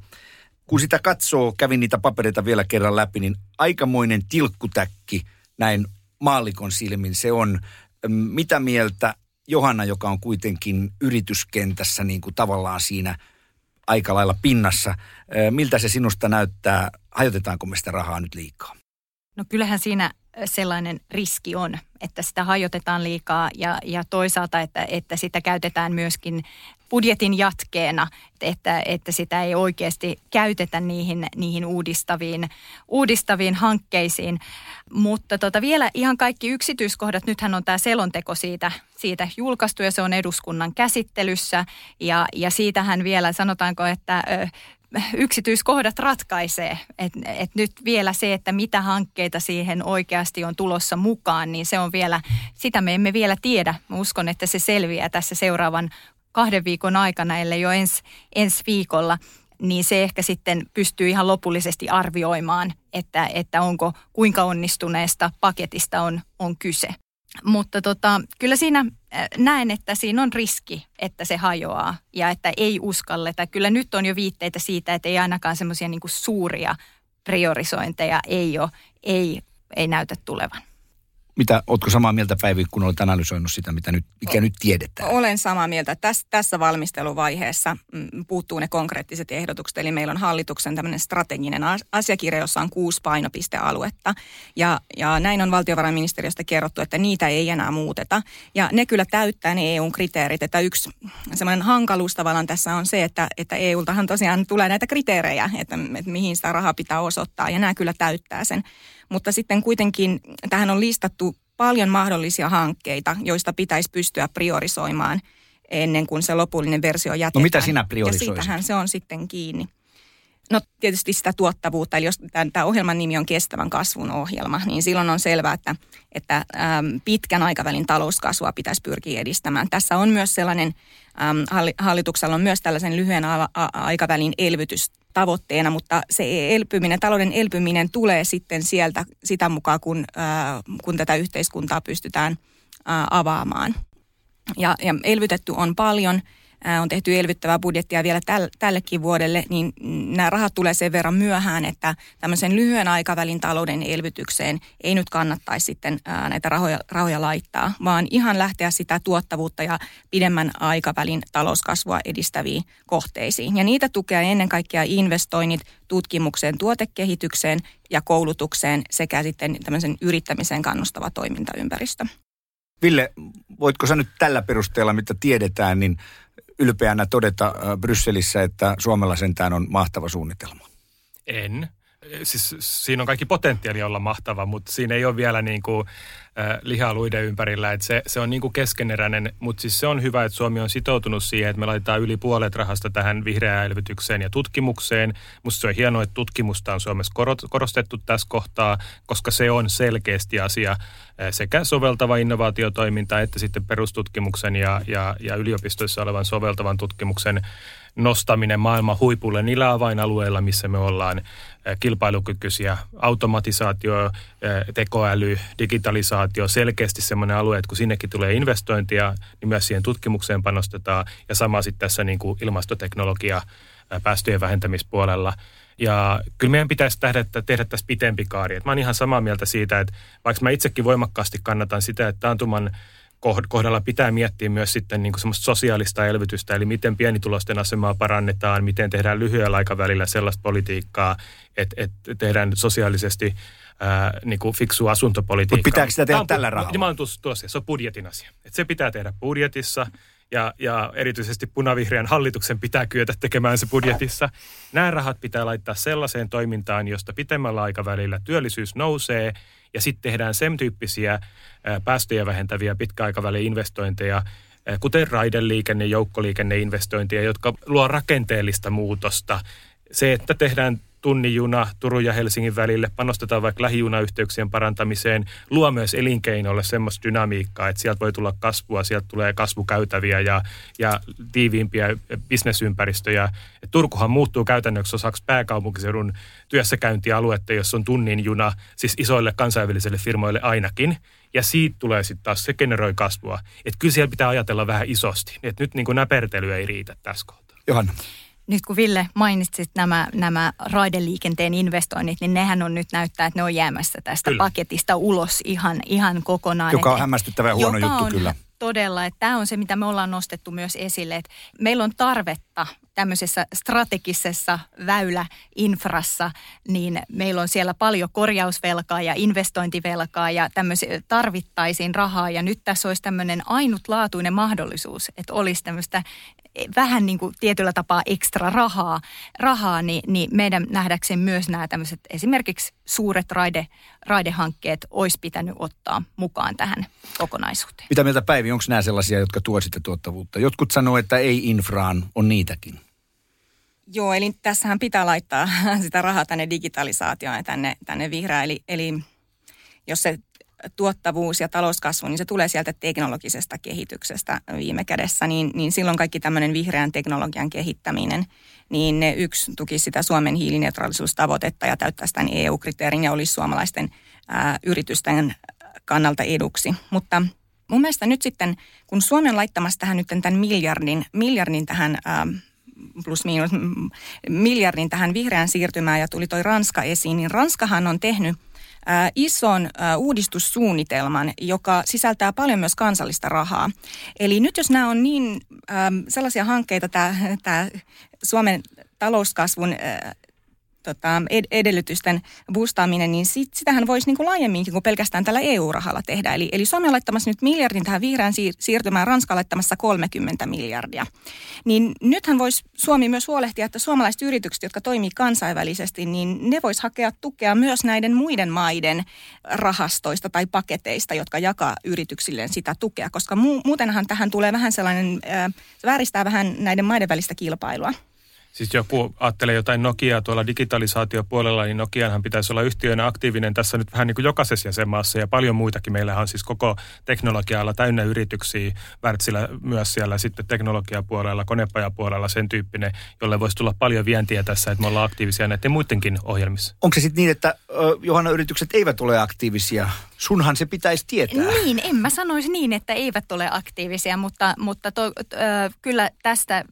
Kun sitä katsoo, kävin niitä papereita vielä kerran läpi, niin aikamoinen tilkkutäkki näin maallikon silmin se on. Mitä mieltä Johanna, joka on kuitenkin yrityskentässä niin kuin tavallaan siinä aika lailla pinnassa. Miltä se sinusta näyttää? Hajotetaanko me sitä rahaa nyt liikaa? No kyllähän siinä sellainen riski on, että sitä hajotetaan liikaa ja, ja toisaalta, että, että sitä käytetään myöskin budjetin jatkeena, että, että sitä ei oikeasti käytetä niihin, niihin uudistaviin, uudistaviin hankkeisiin. Mutta tota, vielä ihan kaikki yksityiskohdat, nythän on tämä selonteko siitä, siitä julkaistu ja se on eduskunnan käsittelyssä ja, ja siitähän vielä sanotaanko, että yksityiskohdat ratkaisee. Et, et nyt vielä se, että mitä hankkeita siihen oikeasti on tulossa mukaan, niin se on vielä, sitä me emme vielä tiedä. Mä uskon, että se selviää tässä seuraavan kahden viikon aikana, ellei jo ens, ensi viikolla niin se ehkä sitten pystyy ihan lopullisesti arvioimaan, että, että onko kuinka onnistuneesta paketista on, on kyse. Mutta tota, kyllä siinä äh, näen, että siinä on riski, että se hajoaa ja että ei uskalleta. Kyllä nyt on jo viitteitä siitä, että ei ainakaan semmoisia niin suuria priorisointeja ei, ole, ei, ei näytä tulevan. Mitä, ootko samaa mieltä Päivi, kun olet analysoinut sitä, mitä nyt, mikä nyt tiedetään? Olen samaa mieltä. Tässä, tässä valmisteluvaiheessa mm, puuttuu ne konkreettiset ehdotukset. Eli meillä on hallituksen tämmöinen strateginen asiakirja, jossa on kuusi painopistealuetta. Ja, ja näin on valtiovarainministeriöstä kerrottu, että niitä ei enää muuteta. Ja ne kyllä täyttää ne EUn kriteerit. Että yksi semmoinen hankaluus tavallaan tässä on se, että, että EUltahan tosiaan tulee näitä kriteerejä, että, että mihin sitä rahaa pitää osoittaa. Ja nämä kyllä täyttää sen. Mutta sitten kuitenkin tähän on listattu paljon mahdollisia hankkeita, joista pitäisi pystyä priorisoimaan ennen kuin se lopullinen versio jätetään. No mitä sinä priorisoisit? Ja siitähän se on sitten kiinni. No tietysti sitä tuottavuutta, eli jos tämä ohjelman nimi on kestävän kasvun ohjelma, niin silloin on selvää, että, että äm, pitkän aikavälin talouskasvua pitäisi pyrkiä edistämään. Tässä on myös sellainen, äm, hallituksella on myös tällaisen lyhyen a- a- aikavälin elvytys tavoitteena, mutta se elpyminen, talouden elpyminen tulee sitten sieltä sitä mukaan, kun, kun tätä yhteiskuntaa pystytään ää, avaamaan. Ja, ja elvytetty on paljon – on tehty elvyttävää budjettia vielä täl, tällekin vuodelle, niin nämä rahat tulee sen verran myöhään, että tämmöisen lyhyen aikavälin talouden elvytykseen ei nyt kannattaisi sitten näitä rahoja, rahoja laittaa, vaan ihan lähteä sitä tuottavuutta ja pidemmän aikavälin talouskasvua edistäviin kohteisiin. Ja niitä tukee ennen kaikkea investoinnit tutkimukseen, tuotekehitykseen ja koulutukseen sekä sitten tämmöisen yrittämiseen kannustava toimintaympäristö. Ville, voitko sä nyt tällä perusteella, mitä tiedetään, niin ylpeänä todeta äh, Brysselissä, että Suomella sentään on mahtava suunnitelma? En. Siis siinä on kaikki potentiaali olla mahtava, mutta siinä ei ole vielä niin kuin lihaa luiden ympärillä. Että se, se on niin kuin keskeneräinen, mutta siis se on hyvä, että Suomi on sitoutunut siihen, että me laitetaan yli puolet rahasta tähän vihreään elvytykseen ja tutkimukseen. Musta se on hienoa, että tutkimusta on Suomessa korostettu tässä kohtaa, koska se on selkeästi asia sekä soveltava innovaatiotoiminta että sitten perustutkimuksen ja, ja, ja yliopistoissa olevan soveltavan tutkimuksen nostaminen maailman huipulle niillä avainalueilla, missä me ollaan kilpailukykyisiä. Automatisaatio, tekoäly, digitalisaatio, selkeästi semmoinen alue, että kun sinnekin tulee investointia, niin myös siihen tutkimukseen panostetaan. Ja sama sitten tässä niin kuin ilmastoteknologia päästöjen vähentämispuolella. Ja kyllä meidän pitäisi tehdä, tehdä tässä pitempi kaari. Et mä oon ihan samaa mieltä siitä, että vaikka mä itsekin voimakkaasti kannatan sitä, että taantuman kohdalla pitää miettiä myös sitten niin kuin semmoista sosiaalista elvytystä, eli miten pienitulosten asemaa parannetaan, miten tehdään lyhyellä aikavälillä sellaista politiikkaa, että, että tehdään sosiaalisesti ää, niin kuin fiksu asuntopolitiikkaa. Mutta pitääkö sitä tehdä tällä rahalla? Mä tuossa, se on budjetin asia. Et se pitää tehdä budjetissa ja, ja erityisesti punavihreän hallituksen pitää kyetä tekemään se budjetissa. Nämä rahat pitää laittaa sellaiseen toimintaan, josta pitemmällä aikavälillä työllisyys nousee ja sitten tehdään sen tyyppisiä päästöjä vähentäviä pitkäaikavälin investointeja, kuten raideliikenne, joukkoliikenneinvestointia, jotka luo rakenteellista muutosta. Se, että tehdään tunnin juna Turun ja Helsingin välille, panostetaan vaikka lähijunayhteyksien parantamiseen, luo myös elinkeinolle semmoista dynamiikkaa, että sieltä voi tulla kasvua, sieltä tulee kasvukäytäviä ja, ja tiiviimpiä bisnesympäristöjä. Et Turkuhan muuttuu käytännössä osaksi pääkaupunkiseudun työssäkäyntialuetta, jossa on tunnin juna, siis isoille kansainvälisille firmoille ainakin. Ja siitä tulee sitten taas, se generoi kasvua. Että kyllä siellä pitää ajatella vähän isosti. Että nyt niin kuin näpertely ei riitä tässä kohtaa. Johanna nyt kun Ville mainitsit nämä, nämä raideliikenteen investoinnit, niin nehän on nyt näyttää, että ne on jäämässä tästä kyllä. paketista ulos ihan, ihan kokonaan. Joka on hämmästyttävä huono joka juttu on kyllä. Todella, että tämä on se, mitä me ollaan nostettu myös esille, että meillä on tarvetta tämmöisessä strategisessa väyläinfrassa, niin meillä on siellä paljon korjausvelkaa ja investointivelkaa ja tämmöisiä tarvittaisiin rahaa. Ja nyt tässä olisi tämmöinen ainutlaatuinen mahdollisuus, että olisi tämmöistä vähän niin kuin tietyllä tapaa ekstra rahaa, rahaa niin, niin meidän nähdäkseen myös nämä tämmöiset esimerkiksi suuret raide, raidehankkeet olisi pitänyt ottaa mukaan tähän kokonaisuuteen. Mitä mieltä Päivi, onko nämä sellaisia, jotka tuo sitä tuottavuutta? Jotkut sanoo, että ei infraan, on niitäkin. Joo, eli tässähän pitää laittaa sitä rahaa tänne digitalisaatioon ja tänne, tänne vihreään. Eli, eli jos se tuottavuus ja talouskasvu, niin se tulee sieltä teknologisesta kehityksestä viime kädessä, niin, niin silloin kaikki tämmöinen vihreän teknologian kehittäminen, niin ne yksi tuki sitä Suomen hiilineutraalisuustavoitetta ja täyttäisi tämän EU-kriteerin ja olisi suomalaisten ää, yritysten kannalta eduksi. Mutta mun mielestä nyt sitten, kun Suomi on laittamassa tähän nyt tämän miljardin, miljardin tähän ää, plus miinus miljardin tähän vihreään siirtymään ja tuli toi Ranska esiin, niin Ranskahan on tehnyt – ison uudistussuunnitelman, joka sisältää paljon myös kansallista rahaa. Eli nyt jos nämä on niin sellaisia hankkeita, tämä Suomen talouskasvun tota, ed- edellytysten boostaaminen, niin sit, sitähän voisi niin kuin laajemminkin kuin pelkästään tällä EU-rahalla tehdä. Eli, eli Suomi on laittamassa nyt miljardin tähän vihreään siir- siirtymään, Ranska on laittamassa 30 miljardia. Niin nythän voisi Suomi myös huolehtia, että suomalaiset yritykset, jotka toimii kansainvälisesti, niin ne vois hakea tukea myös näiden muiden maiden rahastoista tai paketeista, jotka jakaa yrityksilleen sitä tukea, koska mu- muutenhan tähän tulee vähän sellainen, äh, se vääristää vähän näiden maiden välistä kilpailua. Siis joku ajattelee jotain Nokiaa tuolla digitalisaatiopuolella, niin Nokianhan pitäisi olla yhtiönä aktiivinen tässä nyt vähän niin kuin jokaisessa jäsenmaassa ja paljon muitakin. Meillähän on siis koko teknologialla täynnä yrityksiä, Wärtsilä myös siellä sitten teknologiapuolella, konepajapuolella sen tyyppinen, jolle voisi tulla paljon vientiä tässä, että me ollaan aktiivisia näiden muidenkin ohjelmissa. Onko se sitten niin, että Johanna yritykset eivät ole aktiivisia? Sunhan se pitäisi tietää. Niin, en mä sanoisi niin, että eivät ole aktiivisia, mutta, mutta to, ö, kyllä tästä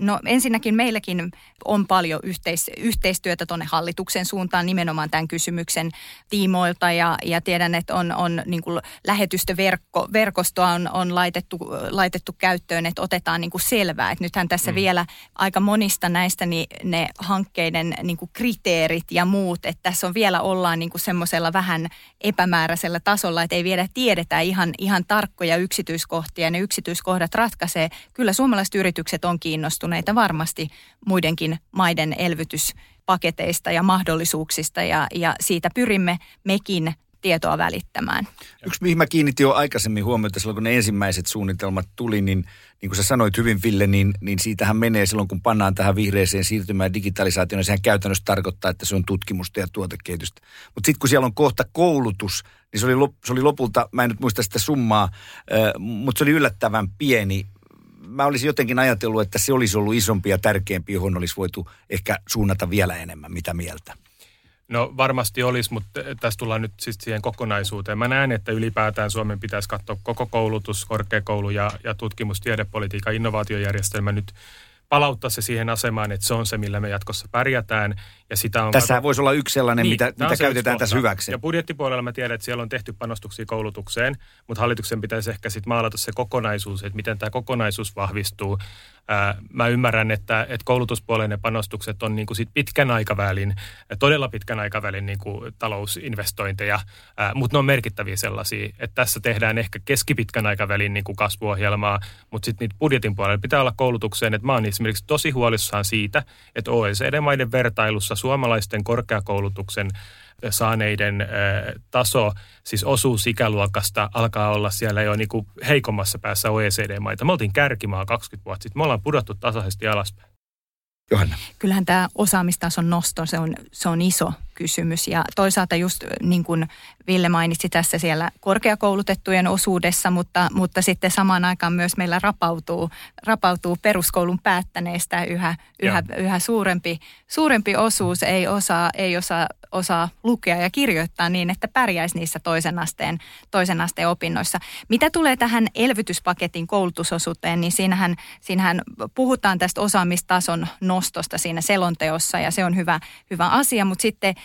No ensinnäkin meilläkin on paljon yhteis- yhteistyötä tuonne hallituksen suuntaan nimenomaan tämän kysymyksen tiimoilta ja, ja tiedän, että on, on niin kuin lähetystöverkostoa on, on laitettu, laitettu käyttöön, että otetaan niin kuin selvää. Että nythän tässä mm. vielä aika monista näistä niin ne hankkeiden niin kuin kriteerit ja muut, että tässä on vielä ollaan niin kuin semmoisella vähän epämääräisellä tasolla, että ei vielä tiedetä ihan, ihan tarkkoja yksityiskohtia. Ne yksityiskohdat ratkaisee. Kyllä suomalaiset yritykset on kiinnostuneita varmasti muidenkin maiden elvytyspaketeista ja mahdollisuuksista ja, ja siitä pyrimme mekin tietoa välittämään. Yksi, mihin mä kiinnitin jo aikaisemmin huomiota silloin, kun ne ensimmäiset suunnitelmat tuli, niin niin kuin sä sanoit hyvin, Ville, niin, niin siitähän menee silloin, kun pannaan tähän vihreeseen siirtymään digitalisaatioon, niin sehän käytännössä tarkoittaa, että se on tutkimusta ja tuotekehitystä. Mutta sitten kun siellä on kohta koulutus, niin se oli, lop, se oli lopulta, mä en nyt muista sitä summaa, äh, mutta se oli yllättävän pieni mä olisin jotenkin ajatellut, että se olisi ollut isompi ja tärkeämpi, johon olisi voitu ehkä suunnata vielä enemmän. Mitä mieltä? No varmasti olisi, mutta tässä tullaan nyt siis siihen kokonaisuuteen. Mä näen, että ylipäätään Suomen pitäisi katsoa koko koulutus, korkeakoulu ja, ja tutkimus, tiedepolitiikan, innovaatiojärjestelmä nyt palauttaa se siihen asemaan, että se on se, millä me jatkossa pärjätään. Ja sitä on Tässä voisi olla yksi sellainen, Niin, mitä, mitä se käytetään tässä hyväksi. Ja budjettipuolella mä tiedän, että siellä on tehty panostuksia koulutukseen, mutta hallituksen pitäisi ehkä sitten maalata se kokonaisuus, että miten tämä kokonaisuus vahvistuu. Ää, mä ymmärrän, että, että koulutuspuolen ne panostukset on niin kuin sit pitkän aikavälin, todella pitkän aikavälin niin kuin talousinvestointeja, ää, mutta ne on merkittäviä sellaisia, että tässä tehdään ehkä keskipitkän aikavälin niin kuin kasvuohjelmaa, mutta sitten niitä budjetin puolella pitää olla koulutukseen, että mä oon esimerkiksi tosi huolissaan siitä, että OECD-maiden vertailussa suomalaisten korkeakoulutuksen saaneiden taso, siis osuus ikäluokasta alkaa olla siellä jo niin kuin heikommassa päässä OECD-maita. Me oltiin kärkimaa 20 vuotta sitten. Me ollaan pudottu tasaisesti alaspäin. Johanna. Kyllähän tämä osaamistason nosto, se on, se on iso kysymys. Ja toisaalta just niin kuin Ville mainitsi tässä siellä korkeakoulutettujen osuudessa, mutta, mutta sitten samaan aikaan myös meillä rapautuu, rapautuu peruskoulun päättäneistä yhä, yhä, yhä suurempi, suurempi osuus ei osaa, ei osaa, osaa lukea ja kirjoittaa niin, että pärjäisi niissä toisen asteen, toisen asteen opinnoissa. Mitä tulee tähän elvytyspaketin koulutusosuuteen, niin siinähän, siinähän puhutaan tästä osaamistason nostosta siinä selonteossa ja se on hyvä, hyvä asia, mutta sitten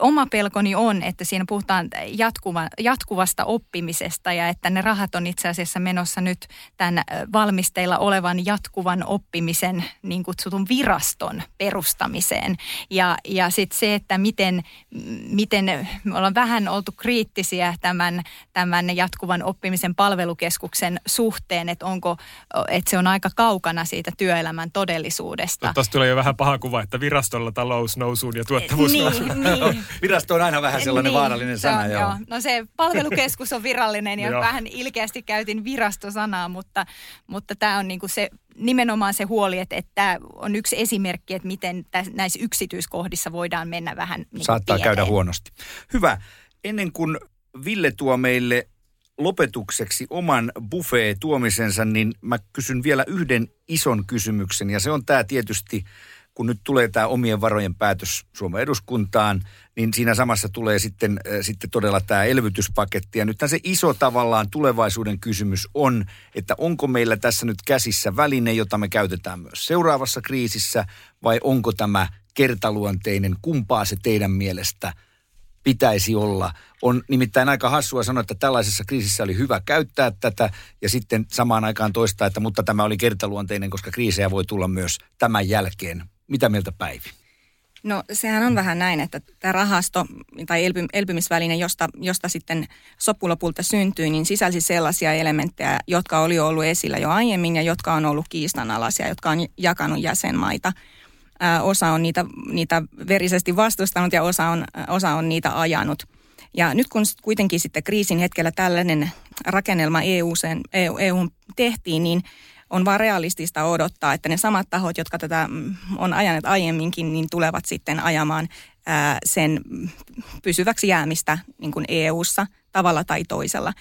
oma pelkoni on, että siinä puhutaan jatkuva, jatkuvasta oppimisesta ja että ne rahat on itse asiassa menossa nyt tämän valmisteilla olevan jatkuvan oppimisen niin kutsutun viraston perustamiseen. Ja, ja sitten se, että miten, miten me ollaan vähän oltu kriittisiä tämän, tämän jatkuvan oppimisen palvelukeskuksen suhteen, että onko, että se on aika kaukana siitä työelämän todellisuudesta. Tuosta tulee jo vähän paha kuva, että virastolla talous nousuun ja tuottavuus Niin, niin. Virasto on aina vähän sellainen niin, vaarallinen se sana. On, joo. joo. No se palvelukeskus on virallinen ja Joo. vähän ilkeästi käytin virastosanaa, mutta, mutta tämä on niinku se nimenomaan se huoli, että, että tämä on yksi esimerkki, että miten täs, näissä yksityiskohdissa voidaan mennä vähän niin Saattaa pieleen. käydä huonosti. Hyvä. Ennen kuin Ville tuo meille lopetukseksi oman buffet tuomisensa, niin mä kysyn vielä yhden ison kysymyksen. Ja se on tämä tietysti, kun nyt tulee tämä omien varojen päätös Suomen eduskuntaan, niin siinä samassa tulee sitten, äh, sitten todella tämä elvytyspaketti. Ja nyt se iso tavallaan tulevaisuuden kysymys on, että onko meillä tässä nyt käsissä väline, jota me käytetään myös seuraavassa kriisissä, vai onko tämä kertaluonteinen, kumpaa se teidän mielestä pitäisi olla. On nimittäin aika hassua sanoa, että tällaisessa kriisissä oli hyvä käyttää tätä ja sitten samaan aikaan toistaa, että mutta tämä oli kertaluonteinen, koska kriisejä voi tulla myös tämän jälkeen. Mitä mieltä Päivi? No sehän on vähän näin, että tämä rahasto tai elpy, elpymisväline, josta, josta sitten soppulopulta syntyi, niin sisälsi sellaisia elementtejä, jotka oli ollut esillä jo aiemmin ja jotka on ollut kiistanalaisia, jotka on jakanut jäsenmaita. Ää, osa on niitä, niitä verisesti vastustanut ja osa on, osa on niitä ajanut. Ja nyt kun kuitenkin sitten kriisin hetkellä tällainen rakennelma EU-sen, EU, EU tehtiin, niin on vaan realistista odottaa, että ne samat tahot, jotka tätä mm, on ajaneet aiemminkin, niin tulevat sitten ajamaan ää, sen pysyväksi jäämistä niin kuin EU-ssa tavalla tai toisella.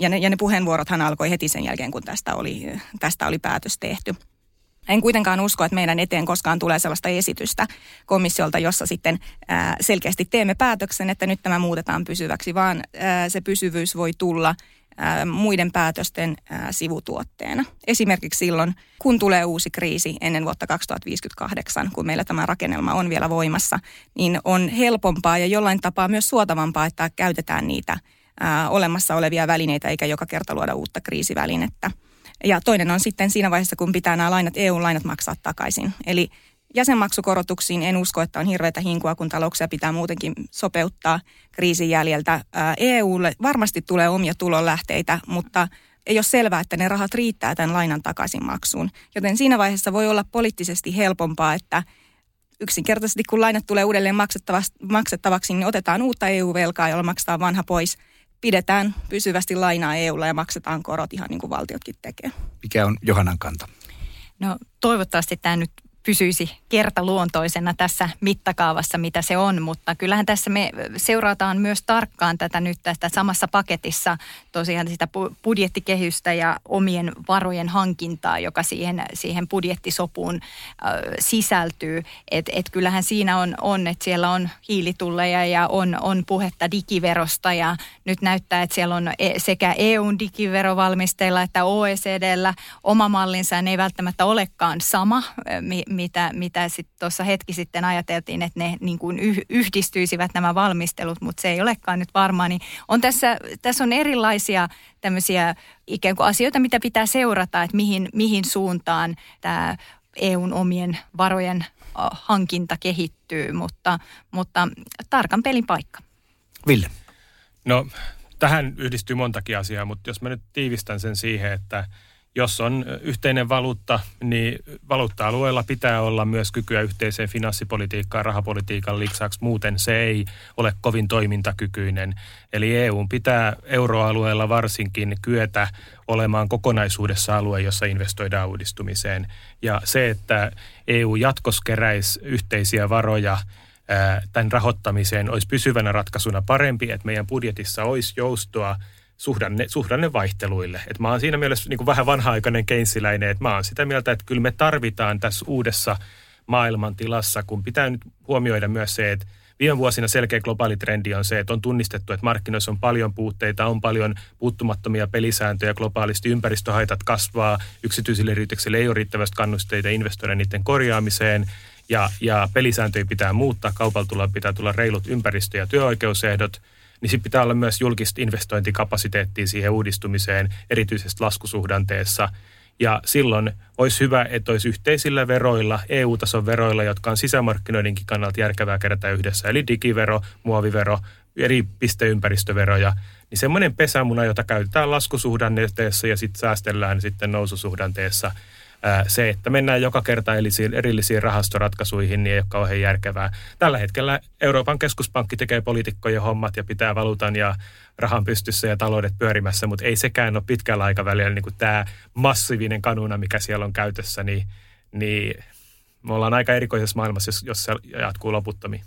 Ja ne, ja ne puheenvuorothan alkoi heti sen jälkeen, kun tästä oli, tästä oli päätös tehty. En kuitenkaan usko, että meidän eteen koskaan tulee sellaista esitystä komissiolta, jossa sitten selkeästi teemme päätöksen, että nyt tämä muutetaan pysyväksi, vaan se pysyvyys voi tulla muiden päätösten ää, sivutuotteena. Esimerkiksi silloin, kun tulee uusi kriisi ennen vuotta 2058, kun meillä tämä rakennelma on vielä voimassa, niin on helpompaa ja jollain tapaa myös suotavampaa, että käytetään niitä olemassa olevia välineitä eikä joka kerta luoda uutta kriisivälinettä. Ja toinen on sitten siinä vaiheessa, kun pitää nämä lainat, EU-lainat maksaa takaisin. Eli jäsenmaksukorotuksiin en usko, että on hirveätä hinkua, kun talouksia pitää muutenkin sopeuttaa kriisin jäljeltä. EUlle varmasti tulee omia tulonlähteitä, mutta ei ole selvää, että ne rahat riittää tämän lainan takaisinmaksuun. Joten siinä vaiheessa voi olla poliittisesti helpompaa, että yksinkertaisesti kun lainat tulee uudelleen maksettavaksi, niin otetaan uutta EU-velkaa, jolla maksetaan vanha pois. Pidetään pysyvästi lainaa EUlla ja maksetaan korot ihan niin kuin valtiotkin tekee. Mikä on Johannan kanta? No toivottavasti tämä nyt pysyisi kertaluontoisena tässä mittakaavassa, mitä se on, mutta kyllähän tässä me seurataan myös tarkkaan tätä nyt tästä samassa paketissa tosiaan sitä budjettikehystä ja omien varojen hankintaa, joka siihen, siihen budjettisopuun äh, sisältyy. Et, et kyllähän siinä on, on, että siellä on hiilitulleja ja on, on puhetta digiverosta ja nyt näyttää, että siellä on e- sekä EUn digiverovalmisteilla että OECDllä oma mallinsa ne ei välttämättä olekaan sama, mitä, mitä sitten tuossa hetki sitten ajateltiin, että ne niin kuin yhdistyisivät nämä valmistelut, mutta se ei olekaan nyt varmaa. Niin on tässä, tässä on erilaisia tämmöisiä ikään kuin asioita, mitä pitää seurata, että mihin, mihin suuntaan tämä EUn omien varojen hankinta kehittyy, mutta, mutta tarkan pelin paikka. Ville. No tähän yhdistyy montakin asiaa, mutta jos mä nyt tiivistän sen siihen, että jos on yhteinen valuutta, niin valuutta-alueella pitää olla myös kykyä yhteiseen finanssipolitiikkaan, rahapolitiikan lisäksi. Muuten se ei ole kovin toimintakykyinen. Eli EU pitää euroalueella varsinkin kyetä olemaan kokonaisuudessa alue, jossa investoidaan uudistumiseen. Ja se, että EU jatkoskeräisi yhteisiä varoja tämän rahoittamiseen olisi pysyvänä ratkaisuna parempi, että meidän budjetissa olisi joustoa suhdanne, suhdannevaihteluille. Et mä oon siinä mielessä niin kuin vähän vanha-aikainen keinsiläinen, että mä oon sitä mieltä, että kyllä me tarvitaan tässä uudessa maailmantilassa, kun pitää nyt huomioida myös se, että viime vuosina selkeä globaali trendi on se, että on tunnistettu, että markkinoissa on paljon puutteita, on paljon puuttumattomia pelisääntöjä globaalisti, ympäristöhaitat kasvaa, yksityisille yrityksille ei ole riittävästi kannusteita investoida niiden korjaamiseen, ja, ja pelisääntöjä pitää muuttaa, kaupaltulla pitää tulla reilut ympäristö- ja työoikeusehdot – niin sitten pitää olla myös julkista investointikapasiteettia siihen uudistumiseen, erityisesti laskusuhdanteessa. Ja silloin olisi hyvä, että olisi yhteisillä veroilla, EU-tason veroilla, jotka on sisämarkkinoidenkin kannalta järkevää kerätä yhdessä, eli digivero, muovivero, eri pisteympäristöveroja, niin semmoinen pesämuna, jota käytetään laskusuhdanteessa ja sitten säästellään sitten noususuhdanteessa – se, että mennään joka kerta erillisiin, rahastoratkaisuihin, niin ei ole kauhean järkevää. Tällä hetkellä Euroopan keskuspankki tekee poliitikkojen hommat ja pitää valuutan ja rahan pystyssä ja taloudet pyörimässä, mutta ei sekään ole pitkällä aikavälillä niin kuin tämä massiivinen kanuna, mikä siellä on käytössä, niin, niin me ollaan aika erikoisessa maailmassa, jos, jos se jatkuu loputtomiin.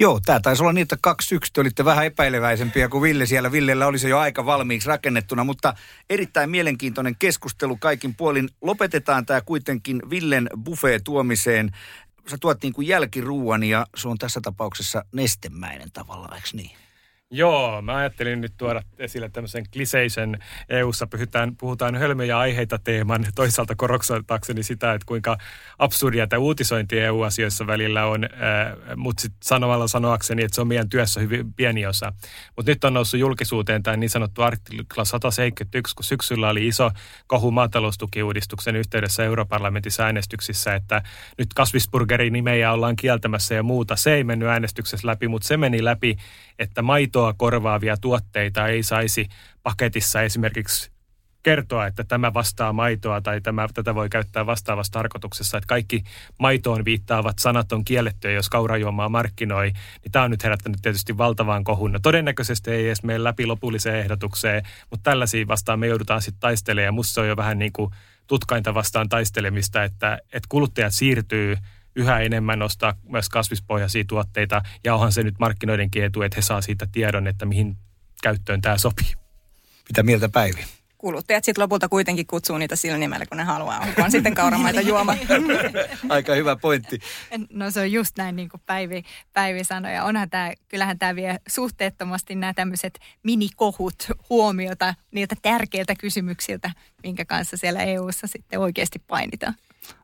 Joo, tämä taisi olla niin, että kaksi yksi te olitte vähän epäileväisempiä kuin Ville siellä. Villellä oli se jo aika valmiiksi rakennettuna, mutta erittäin mielenkiintoinen keskustelu kaikin puolin. Lopetetaan tämä kuitenkin Villen buffet tuomiseen. Sä tuot niin kuin jälkiruuan ja se on tässä tapauksessa nestemäinen tavallaan, eikö niin? Joo, mä ajattelin nyt tuoda esille tämmöisen kliseisen EU-ssa puhutaan, puhutaan hölmöjä aiheita teeman, toisaalta koroksoitakseni sitä, että kuinka absurdia tämä uutisointi EU-asioissa välillä on, mutta sitten sanomalla sanoakseni, että se on meidän työssä hyvin pieni osa. Mutta nyt on noussut julkisuuteen tämä niin sanottu artikla 171, kun syksyllä oli iso kohu maataloustukiuudistuksen yhteydessä europarlamentissa äänestyksissä, että nyt kasvisburgerin nimeä ollaan kieltämässä ja muuta. Se ei mennyt äänestyksessä läpi, mutta se meni läpi, että maitoa korvaavia tuotteita ei saisi paketissa esimerkiksi kertoa, että tämä vastaa maitoa tai tämä, tätä voi käyttää vastaavassa tarkoituksessa, että kaikki maitoon viittaavat sanat on kiellettyä, jos kaurajuomaa markkinoi, niin tämä on nyt herättänyt tietysti valtavaan kohun. No, todennäköisesti ei edes mene läpi lopulliseen ehdotukseen, mutta tällaisia vastaan me joudutaan sitten taistelemaan ja musta se on jo vähän niin kuin tutkainta vastaan taistelemista, että, että kuluttajat siirtyy yhä enemmän ostaa myös kasvispohjaisia tuotteita, ja onhan se nyt markkinoidenkin etu, että he saa siitä tiedon, että mihin käyttöön tämä sopii. Mitä mieltä Päivi? kuluttajat sitten lopulta kuitenkin kutsuu niitä sillä nimellä, kun ne haluaa. On sitten kauramaita juoma. Aika hyvä pointti. No se on just näin, niin kuin Päivi, Päivi sanoi. Ja onhan tämä, kyllähän tämä vie suhteettomasti nämä tämmöiset minikohut huomiota niiltä tärkeiltä kysymyksiltä, minkä kanssa siellä EU-ssa sitten oikeasti painitaan.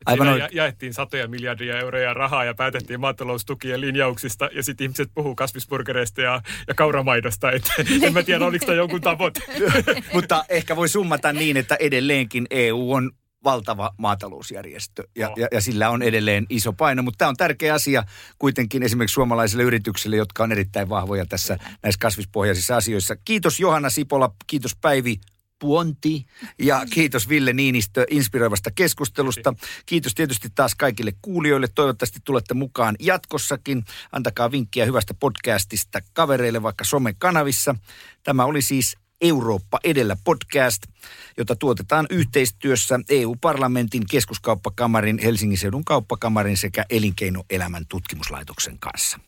Aivan ja, jaettiin satoja miljardia euroja rahaa ja päätettiin maataloustukien linjauksista ja sitten ihmiset puhuu kasvisburgereista ja, ja kauramaidosta. Et, en mä tiedä, oliko tämä jonkun tavoite. Mutta ehkä voi summata niin, että edelleenkin EU on valtava maatalousjärjestö ja, ja, ja sillä on edelleen iso paino, mutta tämä on tärkeä asia kuitenkin esimerkiksi suomalaisille yrityksille, jotka on erittäin vahvoja tässä näissä kasvispohjaisissa asioissa. Kiitos Johanna Sipola, kiitos Päivi Puonti ja kiitos Ville Niinistö inspiroivasta keskustelusta. Kiitos tietysti taas kaikille kuulijoille. Toivottavasti tulette mukaan jatkossakin. Antakaa vinkkiä hyvästä podcastista kavereille vaikka somekanavissa. Tämä oli siis Eurooppa edellä podcast, jota tuotetaan yhteistyössä EU-parlamentin keskuskauppakamarin, Helsingin seudun kauppakamarin sekä elinkeinoelämän tutkimuslaitoksen kanssa.